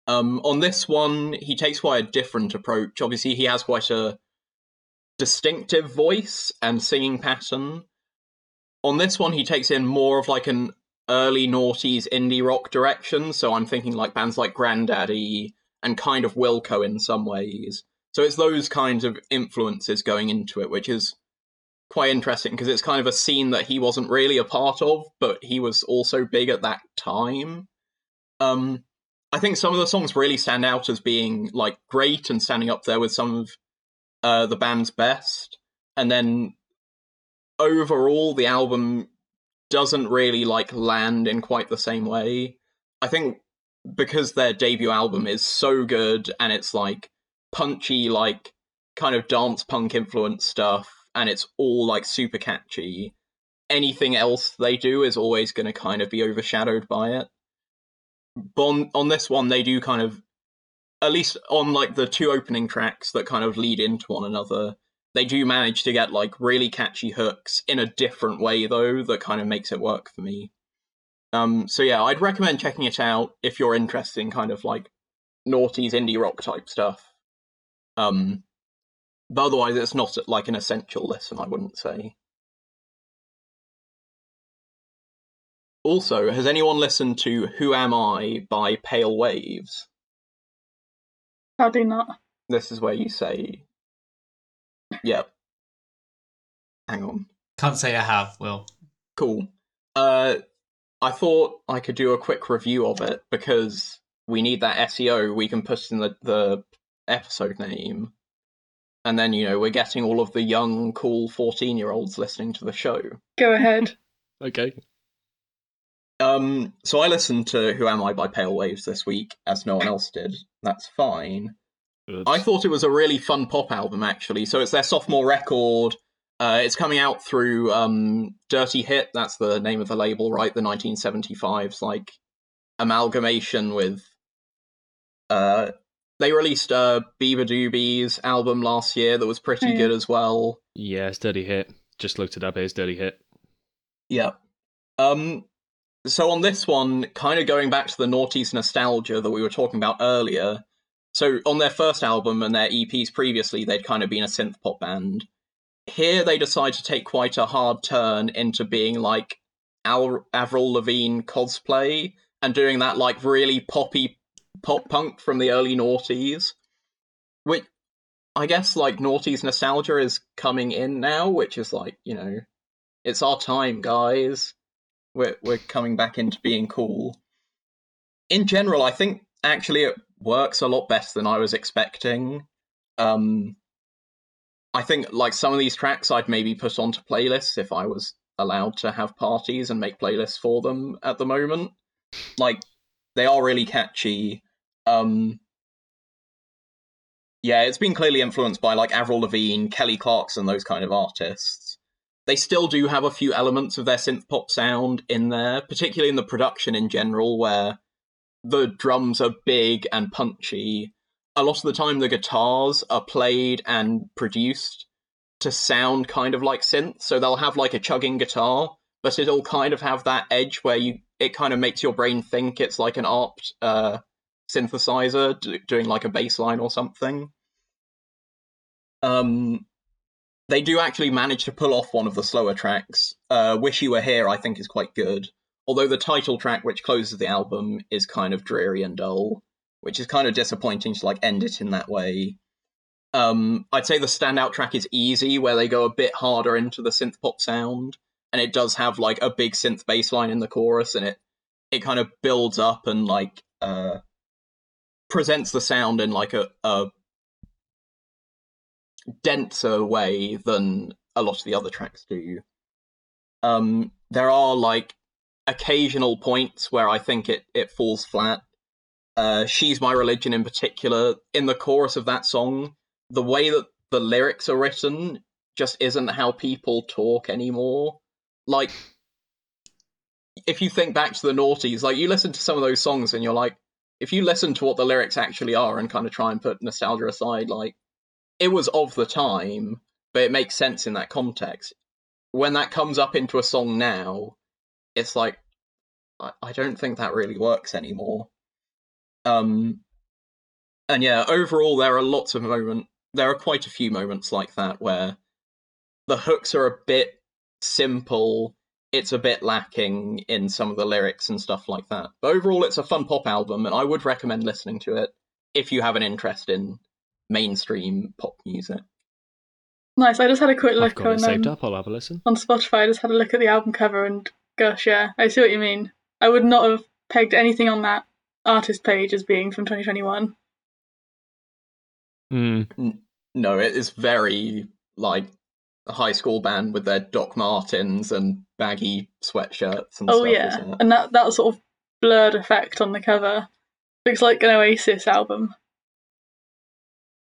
Um, on this one, he takes quite a different approach. Obviously, he has quite a distinctive voice and singing pattern. On this one, he takes in more of like an early noughties indie rock direction. So I'm thinking like bands like Grandaddy and kind of Wilco in some ways. So it's those kinds of influences going into it, which is quite interesting because it's kind of a scene that he wasn't really a part of, but he was also big at that time. Um, I think some of the songs really stand out as being like great and standing up there with some of uh, the band's best, and then overall the album doesn't really like land in quite the same way. I think because their debut album is so good and it's like punchy, like kind of dance punk influence stuff, and it's all like super catchy. Anything else they do is always going to kind of be overshadowed by it. But on, on this one, they do kind of at least on like the two opening tracks that kind of lead into one another, they do manage to get like really catchy hooks in a different way though that kind of makes it work for me. Um, so yeah, I'd recommend checking it out if you're interested in kind of like noughties indie rock type stuff. Um, but otherwise, it's not like an essential listen, I wouldn't say. Also, has anyone listened to Who Am I by Pale Waves? Sadly not. This is where you say, yep. Hang on. Can't say I have, Will. Cool. Uh, I thought I could do a quick review of it because we need that SEO we can put in the, the episode name. And then, you know, we're getting all of the young, cool 14 year olds listening to the show. Go ahead. Okay. Um, so I listened to Who Am I by Pale Waves this week, as no one else did. That's fine. Oops. I thought it was a really fun pop album, actually. So it's their sophomore record. Uh, it's coming out through um, Dirty Hit. That's the name of the label, right? The 1975's like amalgamation with. Uh, they released uh, Beabadoobee's album last year that was pretty yeah. good as well. Yeah, it's dirty hit. Just looked it up. It's dirty hit. Yeah. Um. So on this one, kind of going back to the noughties nostalgia that we were talking about earlier. So on their first album and their EPs previously, they'd kind of been a synth pop band. Here, they decide to take quite a hard turn into being like Al- Avril Lavigne cosplay and doing that like really poppy pop punk from the early noughties. Which I guess like noughties nostalgia is coming in now, which is like you know it's our time, guys. We're we're coming back into being cool. In general, I think actually it works a lot better than I was expecting. Um, I think like some of these tracks I'd maybe put onto playlists if I was allowed to have parties and make playlists for them at the moment. Like they are really catchy. Um, yeah, it's been clearly influenced by like Avril Lavigne, Kelly Clarkson, those kind of artists they still do have a few elements of their synth pop sound in there, particularly in the production in general, where the drums are big and punchy. A lot of the time, the guitars are played and produced to sound kind of like synth. So they'll have like a chugging guitar, but it'll kind of have that edge where you it kind of makes your brain think it's like an ARP uh, synthesizer doing like a bass line or something. Um, they do actually manage to pull off one of the slower tracks. Uh, Wish You Were Here, I think, is quite good. Although the title track, which closes the album, is kind of dreary and dull, which is kind of disappointing to like end it in that way. Um, I'd say the standout track is Easy, where they go a bit harder into the synth pop sound, and it does have like a big synth bass line in the chorus, and it it kind of builds up and like uh, presents the sound in like a, a denser way than a lot of the other tracks do. Um, there are like occasional points where I think it, it falls flat. Uh, She's My Religion, in particular, in the chorus of that song, the way that the lyrics are written just isn't how people talk anymore. Like, if you think back to the noughties, like, you listen to some of those songs and you're like, if you listen to what the lyrics actually are and kind of try and put nostalgia aside, like, it was of the time, but it makes sense in that context. When that comes up into a song now, it's like I, I don't think that really works anymore. Um, and yeah, overall, there are lots of moments. There are quite a few moments like that where the hooks are a bit simple. It's a bit lacking in some of the lyrics and stuff like that. But overall, it's a fun pop album, and I would recommend listening to it if you have an interest in mainstream pop music. Nice. I just had a quick I've look got it on saved um, up. I'll have a listen. on Spotify. I just had a look at the album cover and gosh, yeah, I see what you mean. I would not have pegged anything on that artist page as being from 2021. Mm. No, it is very like a high school band with their Doc Martens and baggy sweatshirts and Oh stuff. yeah, isn't it? and that that sort of blurred effect on the cover looks like an Oasis album.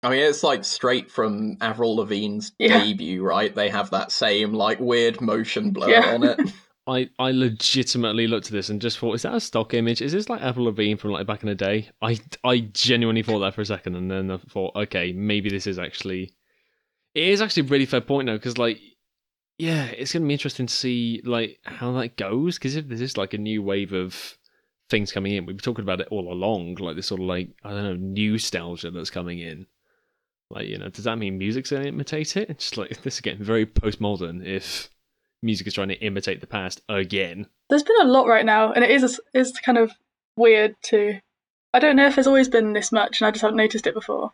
I mean, it's like straight from Avril Lavigne's Yeah. debut, right? They have that same like weird motion blur Yeah. on it. I, I legitimately looked at this and just thought, is that a stock image? Is this like Avril Lavigne from like back in the day? I, I genuinely thought that for a second, and then I thought, okay, maybe this is actually. It is actually a really fair point though, because like, yeah, it's gonna be interesting to see like how that goes. Because if this is like a new wave of things coming in, we've been talking about it all along, like this sort of like I don't know, nostalgia that's coming in. Like you know, does that mean music's gonna imitate it? It's just like this is getting very postmodern. If music is trying to imitate the past again. There's been a lot right now, and it is is kind of weird to. I don't know if there's always been this much, and I just haven't noticed it before.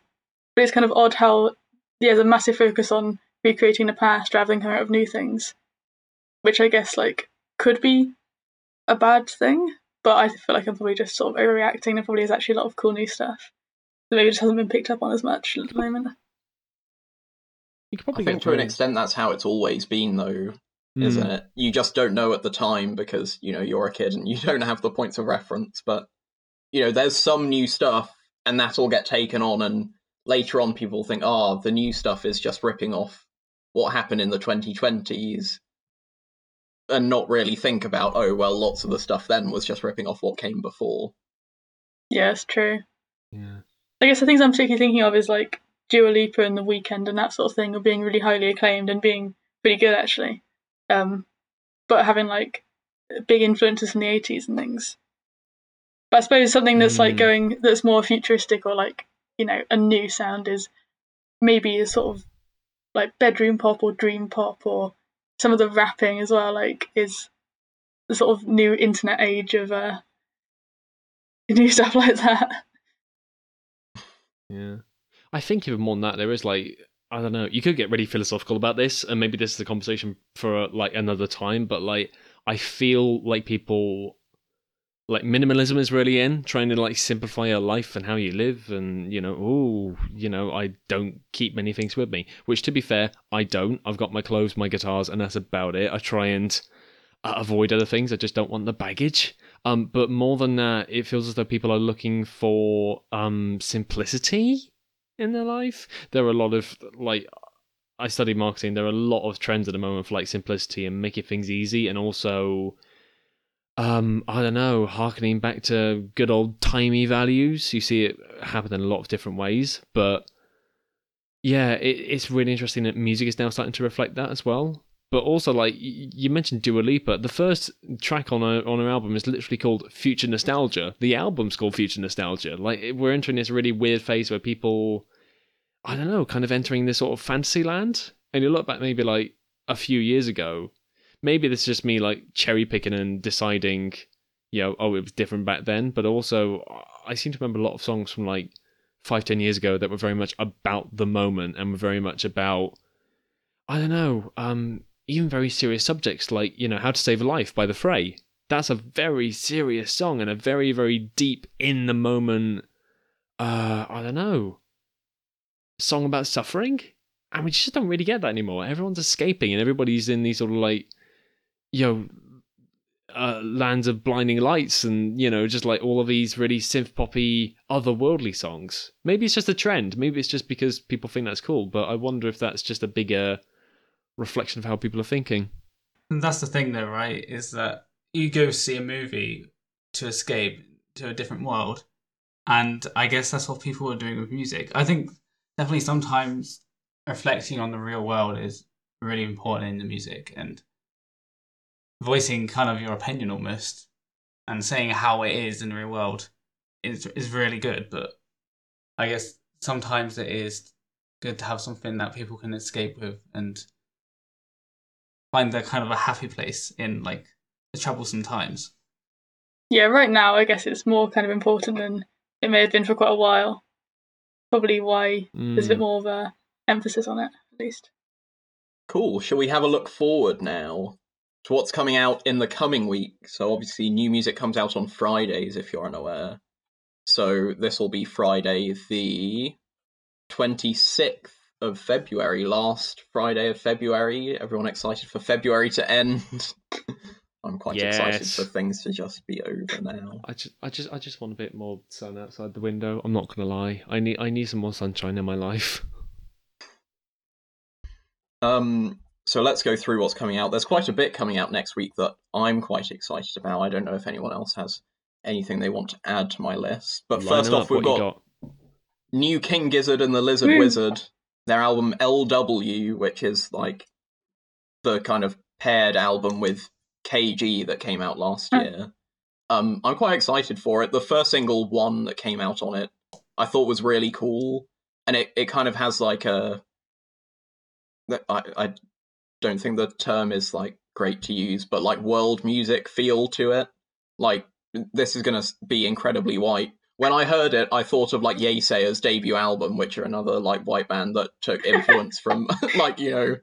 But it's kind of odd how there's a massive focus on recreating the past rather than coming up with new things, which I guess like could be a bad thing. But I feel like I'm probably just sort of overreacting. There probably is actually a lot of cool new stuff that maybe just hasn't been picked up on as much at the moment. You could I think to an through- extent that's how it's always been, though, Hmm. isn't it? You just don't know at the time because you know you're a kid and you don't have the points of reference. But you know, there's some new stuff, and that'll get taken on, and later on, people think, "Ah, the new stuff is just ripping off what happened in the 2020s," and not really think about, "Oh, well, lots of the stuff then was just ripping off what came before." Yeah, it's true. Yeah. I guess the things I'm particularly thinking of is like Dua Lipa and The Weeknd and that sort of thing, of being really highly acclaimed and being pretty good actually, um, but having like big influences from the 80s and things. But I suppose something that's like Mm. going that's more futuristic or like you know a new sound is maybe a sort of like bedroom pop or dream pop or some of the rapping as well. Like is the sort of new internet age of uh, new stuff like that. Yeah. I think even more than that, there is like I don't know. You could get really philosophical about this, and maybe this is a conversation for like another time. But like, I feel like people like minimalism is really in trying to like simplify your life and how you live, and you know, oh, you know, I don't keep many things with me. Which, to be fair, I don't. I've got my clothes, my guitars, and that's about it. I try and uh, avoid other things. I just don't want the baggage. Um, but more than that, it feels as though people are looking for um simplicity in their life. There are a lot of like I study marketing. There are a lot of trends at the moment for like simplicity and making things easy, and also um I don't know, harkening back to good old timey values. You see it happen in a lot of different ways, but yeah, it, it's really interesting that music is now starting to reflect that as well. But also, like you mentioned, Dua Lipa. The first track on her on her album is literally called "Future Nostalgia." The album's called "Future Nostalgia." Like we're entering this really weird phase where people, I don't know, kind of entering this sort of fantasy land. And you look back maybe like a few years ago, maybe this is just me like cherry picking and deciding, you know, oh, it was different back then. But also, I seem to remember a lot of songs from like five, ten years ago that were very much about the moment and were very much about, I don't know, um, even very serious subjects like, you know, How to Save a Life by The Fray. That's a very serious song and a very, very deep, in the moment, uh, I don't know, song about suffering. And we just don't really get that anymore. Everyone's escaping and everybody's in these sort of like, you know, uh, lands of blinding lights and you know just like all of these really synth poppy otherworldly songs maybe it's just a trend maybe it's just because people think that's cool but i wonder if that's just a bigger reflection of how people are thinking And that's the thing, though, right? Is that you go see a movie to escape to a different world, and I guess that's what people are doing with music. I think definitely sometimes reflecting on the real world is really important in the music and voicing kind of your opinion almost and saying how it is in the real world is is really good. But I guess sometimes it is good to have something that people can escape with and find their kind of a happy place in like the troublesome times. Yeah, right now I guess it's more kind of important than it may have been for quite a while. Probably why there's a bit Mm. more of a emphasis on it, at least. Cool. Shall we have a look forward now to what's coming out in the coming week? So obviously, new music comes out on Fridays, if you're unaware. So this will be Friday, the twenty sixth of February, last Friday of February. Everyone excited for February to end? I'm quite excited for things to just be over now. I just, I just, I just want a bit more sun outside the window. I'm not gonna lie. I need, I need some more sunshine in my life. Um, so let's go through what's coming out. There's quite a bit coming out next week that I'm quite excited about. I don't know if anyone else has anything they want to add to my list. But Line first them off, we've what got, new King Gizzard and the Lizard Woo. Wizard, their album LW, which is like the kind of paired album with KG that came out last Huh. year. Um, I'm quite excited for it. The first single, one that came out on it, I thought was really cool, and it, it kind of has like a. I I don't think the term is like great to use, but like world music feel to it. Like this is gonna be incredibly white. When I heard it, I thought of like Yeasayer's debut album, which are another like white band that took influence from like you know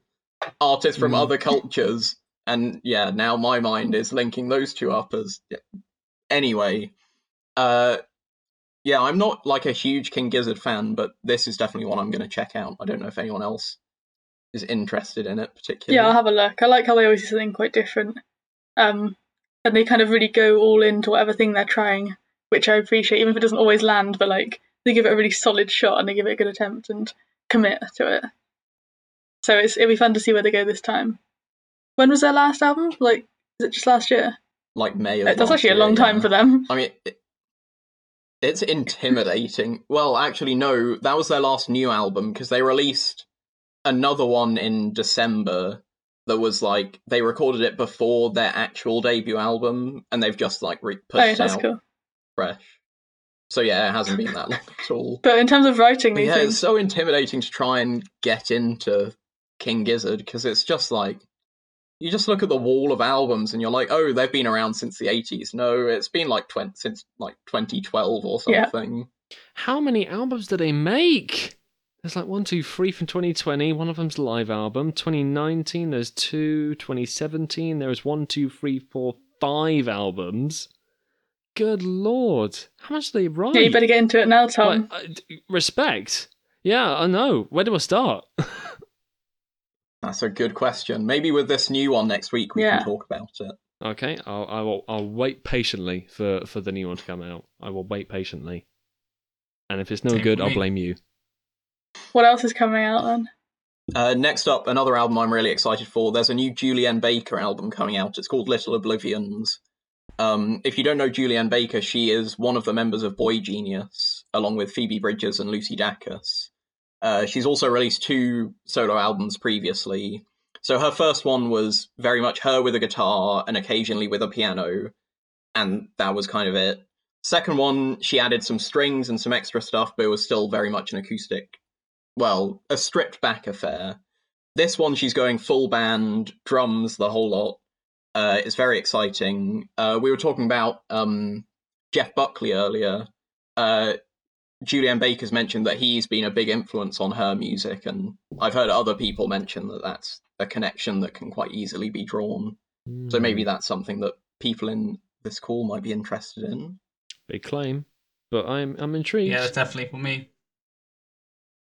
artists from Mm. other cultures. And yeah, now my mind is linking those two up as yeah. anyway. Uh, yeah, I'm not like a huge King Gizzard fan, but this is definitely one I'm going to check out. I don't know if anyone else is interested in it particularly. Yeah, I'll have a look. I like how they always do something quite different. Um, and they kind of really go all into whatever thing they're trying, which I appreciate, even if it doesn't always land, but like they give it a really solid shot and they give it a good attempt and commit to it. So it's it'll be fun to see where they go this time. When was their last album? Like, is it just last year? like May. Of That's actually a long time for them. I mean, it, it's intimidating. Well, actually, no, that was their last new album because they released another one in December that was like they recorded it before their actual debut album, and they've just like re- Oh, pushed that's out cool. Fresh. So yeah, it hasn't been that long at all. But in terms of writing these yeah, it's so intimidating to try and get into King Gizzard because it's just like you just look at the wall of albums and you're like, oh, they've been around since the 80s. No, it's been like 20, since like 2012 or Yeah. something. How many albums do they make? There's like one, two, three from 2020. One of them's a live album. 2019, there's two. 2017, there's one, two, three, four, five albums. Good lord. How much do they write? yeah, you better get into it now, Tom. Like, uh, respect. Yeah, I know. Where do I start? That's a good question. Maybe with this new one next week we Yeah. can talk about it. okay, I'll, I will. I'll wait patiently for for the new one to come out. I will wait patiently. And if it's no Same good, for I'll blame you. what else is coming out then? Uh, next up, another album I'm really excited for. There's a new Julien Baker album coming out. It's called Little Oblivions. Um, if you don't know Julien Baker, she is one of the members of Boy Genius, along with Phoebe Bridgers and Lucy Dacus. Uh, she's also released two solo albums previously. So her first one was very much her with a guitar and occasionally with a piano, and that was kind of it. Second one, she added some strings and some extra stuff, but it was still very much an acoustic well, a stripped back affair. This one, she's going full band, drums, the whole lot. Uh, it's very exciting. Uh, we were talking about um, Jeff Buckley earlier. Uh, Julien Baker's mentioned that he's been a big influence on her music, and I've heard other people mention that that's a connection that can quite easily be drawn. So Hmm. maybe that's something that people in this call might be interested in. big claim, but I'm I'm intrigued. Yeah, that's definitely for me.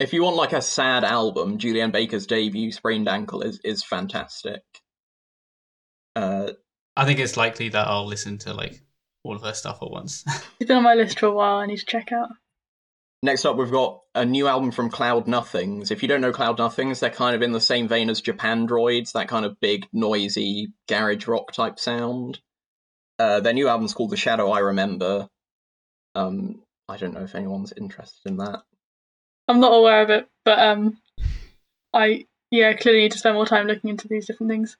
If you want like a sad album, Julien Baker's debut, Sprained Ankle, is is fantastic. I think it's likely that I'll listen to like all of her stuff at once. It's been on my list for a while. I need to check out. next up, we've got a new album from Cloud Nothings. If you don't know Cloud Nothings, they're kind of in the same vein as Japandroids, that kind of big, noisy garage rock type sound. Uh, their new album's called The Shadow I Remember. Um, I don't know if anyone's interested in that. I'm not aware of it, but um, I yeah clearly need to spend more time looking into these different things.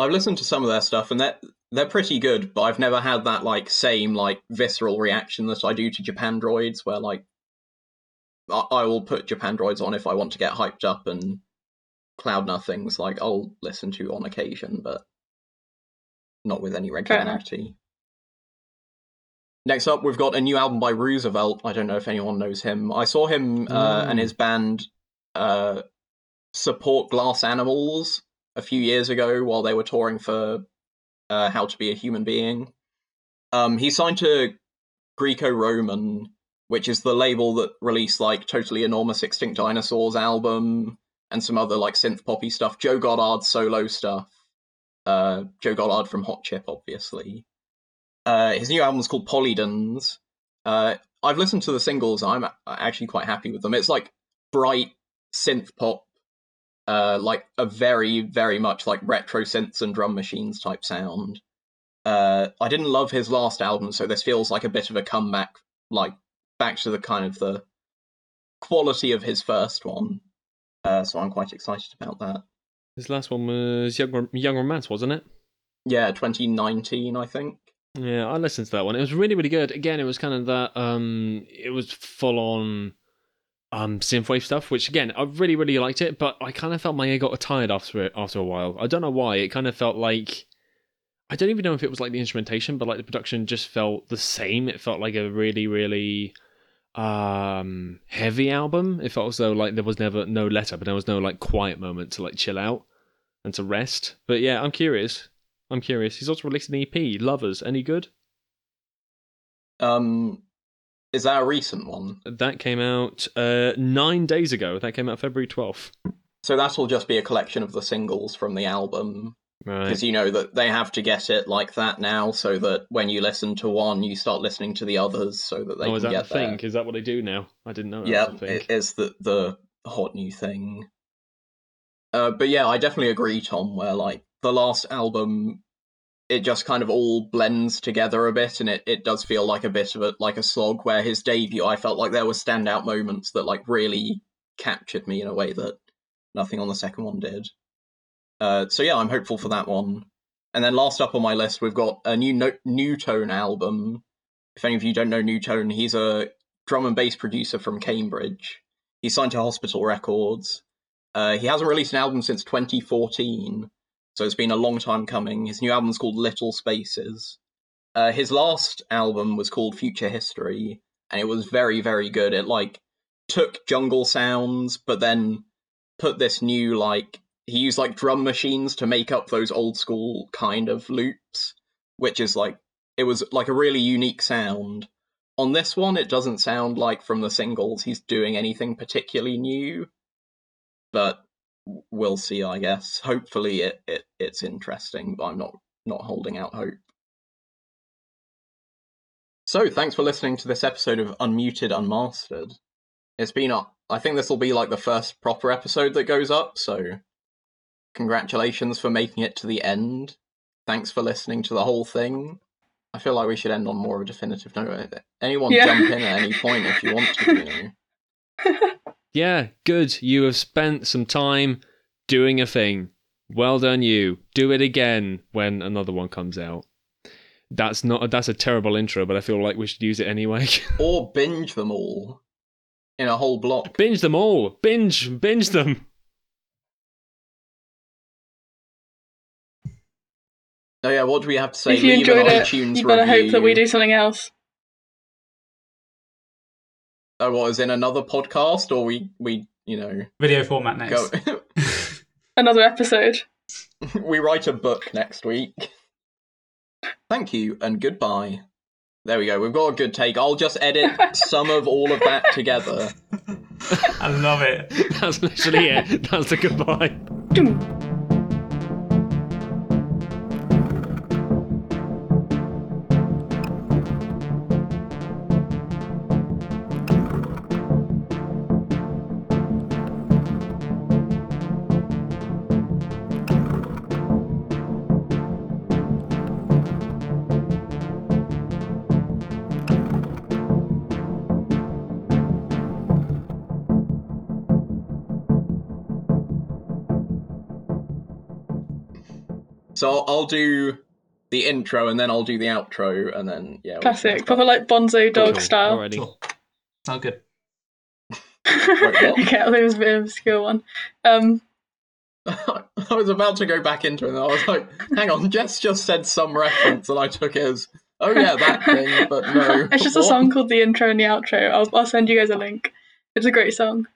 I've listened to some of their stuff and they're they're pretty good, but I've never had that like same like visceral reaction that I do to Japandroids, where like I, I will put Japandroids on if I want to get hyped up, and Cloud Nothings like I'll listen to on occasion, but not with any regularity. Next up, we've got a new album by Roosevelt. I don't know if anyone knows him. I saw him uh, and Mm. his band uh, support Glass Animals a few years ago while they were touring for uh, How to Be a Human Being. Um, he signed to Greco Roman, which is the label that released like Totally Enormous Extinct Dinosaurs album and some other like synth poppy stuff. Joe Goddard's solo stuff. Uh, Joe Goddard from Hot Chip, obviously. Uh, his new album's called Polydans. Uh, I've listened to the singles. I'm actually quite happy with them. It's like bright synth pop uh, like a very, very much like retro synths and drum machines type sound. Uh, I didn't love his last album, so this feels like a bit of a comeback, like back to the kind of the quality of his first one. Uh, so I'm quite excited about that. His last one was Young, Young Romance, wasn't it? Yeah, 2019, I think. Yeah, I listened to that one. It was really, really good. Again, it was kind of that. Um, it was full on, um, synthwave stuff. Which again, I really, really liked it. But I kind of felt my ear got tired after it. After a while, I don't know why. It kind of felt like. I don't even know if it was like the instrumentation, but like the production just felt the same. It felt like a really, really um heavy album. It felt as though like there was never no letter, but there was no like quiet moment to like chill out and to rest. But yeah, I'm curious. I'm curious. He's also released an EP, Lovers. Any good? Um, is that a recent one? That came out uh, nine days ago. That came out February 12th. So that'll just be a collection of the singles from the album, Right. because you know that they have to get it like that now, so that when you listen to one, you start listening to the others, so that they oh, can is that get the thing? there. Is that what they do now? I didn't know that yeah, it is the the hot new thing. Uh, but yeah, I definitely agree, Tom. Where like the last album, it just kind of all blends together a bit, and it, it does feel like a bit of a like a slog. Where his debut, I felt like there were standout moments that like really captured me in a way that nothing on the second one did. Uh, so yeah, I'm hopeful for that one. And then last up on my list, we've got a new no- Nu:Tone album. If any of you don't know Nu:Tone, he's a drum and bass producer from Cambridge. He's signed to Hospital Records. Uh, he hasn't released an album since 2014, so it's been a long time coming. His new album's called Little Spaces. Uh, his last album was called Future History, and it was very, very good. It like took jungle sounds, but then put this new like he used like drum machines to make up those old school kind of loops, which is like it was like a really unique sound. On this one, it doesn't sound like from the singles he's doing anything particularly new, but we'll see. I guess. Hopefully, it, it it's interesting, but I'm not not holding out hope. So, thanks for listening to this episode of Unmuted Unmastered. It's been up. I think this will be like the first proper episode that goes up, so congratulations for making it to the end. Thanks for listening to the whole thing. I feel like we should end on more of a definitive note. Anyone Yeah. jump in at any point if you want to, you know. Yeah, good. You have spent some time doing a thing. Well done, you. Do it again when another one comes out. That's not. A, That's a terrible intro, but I feel like we should use it anyway. Or binge them all in a whole block. binge them all. Binge. Binge them. Oh yeah, what do we have to say? if you Leave enjoyed an it, you better review. hope that we do something else. Oh, what is in another podcast, or we we you know Video format next. go. Another episode. we write a book next week. Thank you and goodbye. There we go. We've got a good take. I'll just edit some of all of that together. I love it. That's literally it. That's the goodbye. So I'll, I'll do the intro and then I'll do the outro and then yeah. we'll Classic. Proper like Bonzo dog Cool. style. Alrighty. Cool. Sound good. what? okay, I think it was a bit of a obscure one. Um, I was about to go back into it and I was like, hang on, Jess just said some reference and I took it as, oh yeah, that thing, but no. it's just a What? song called the intro and the outro. I'll I'll send you guys a link. It's a great song.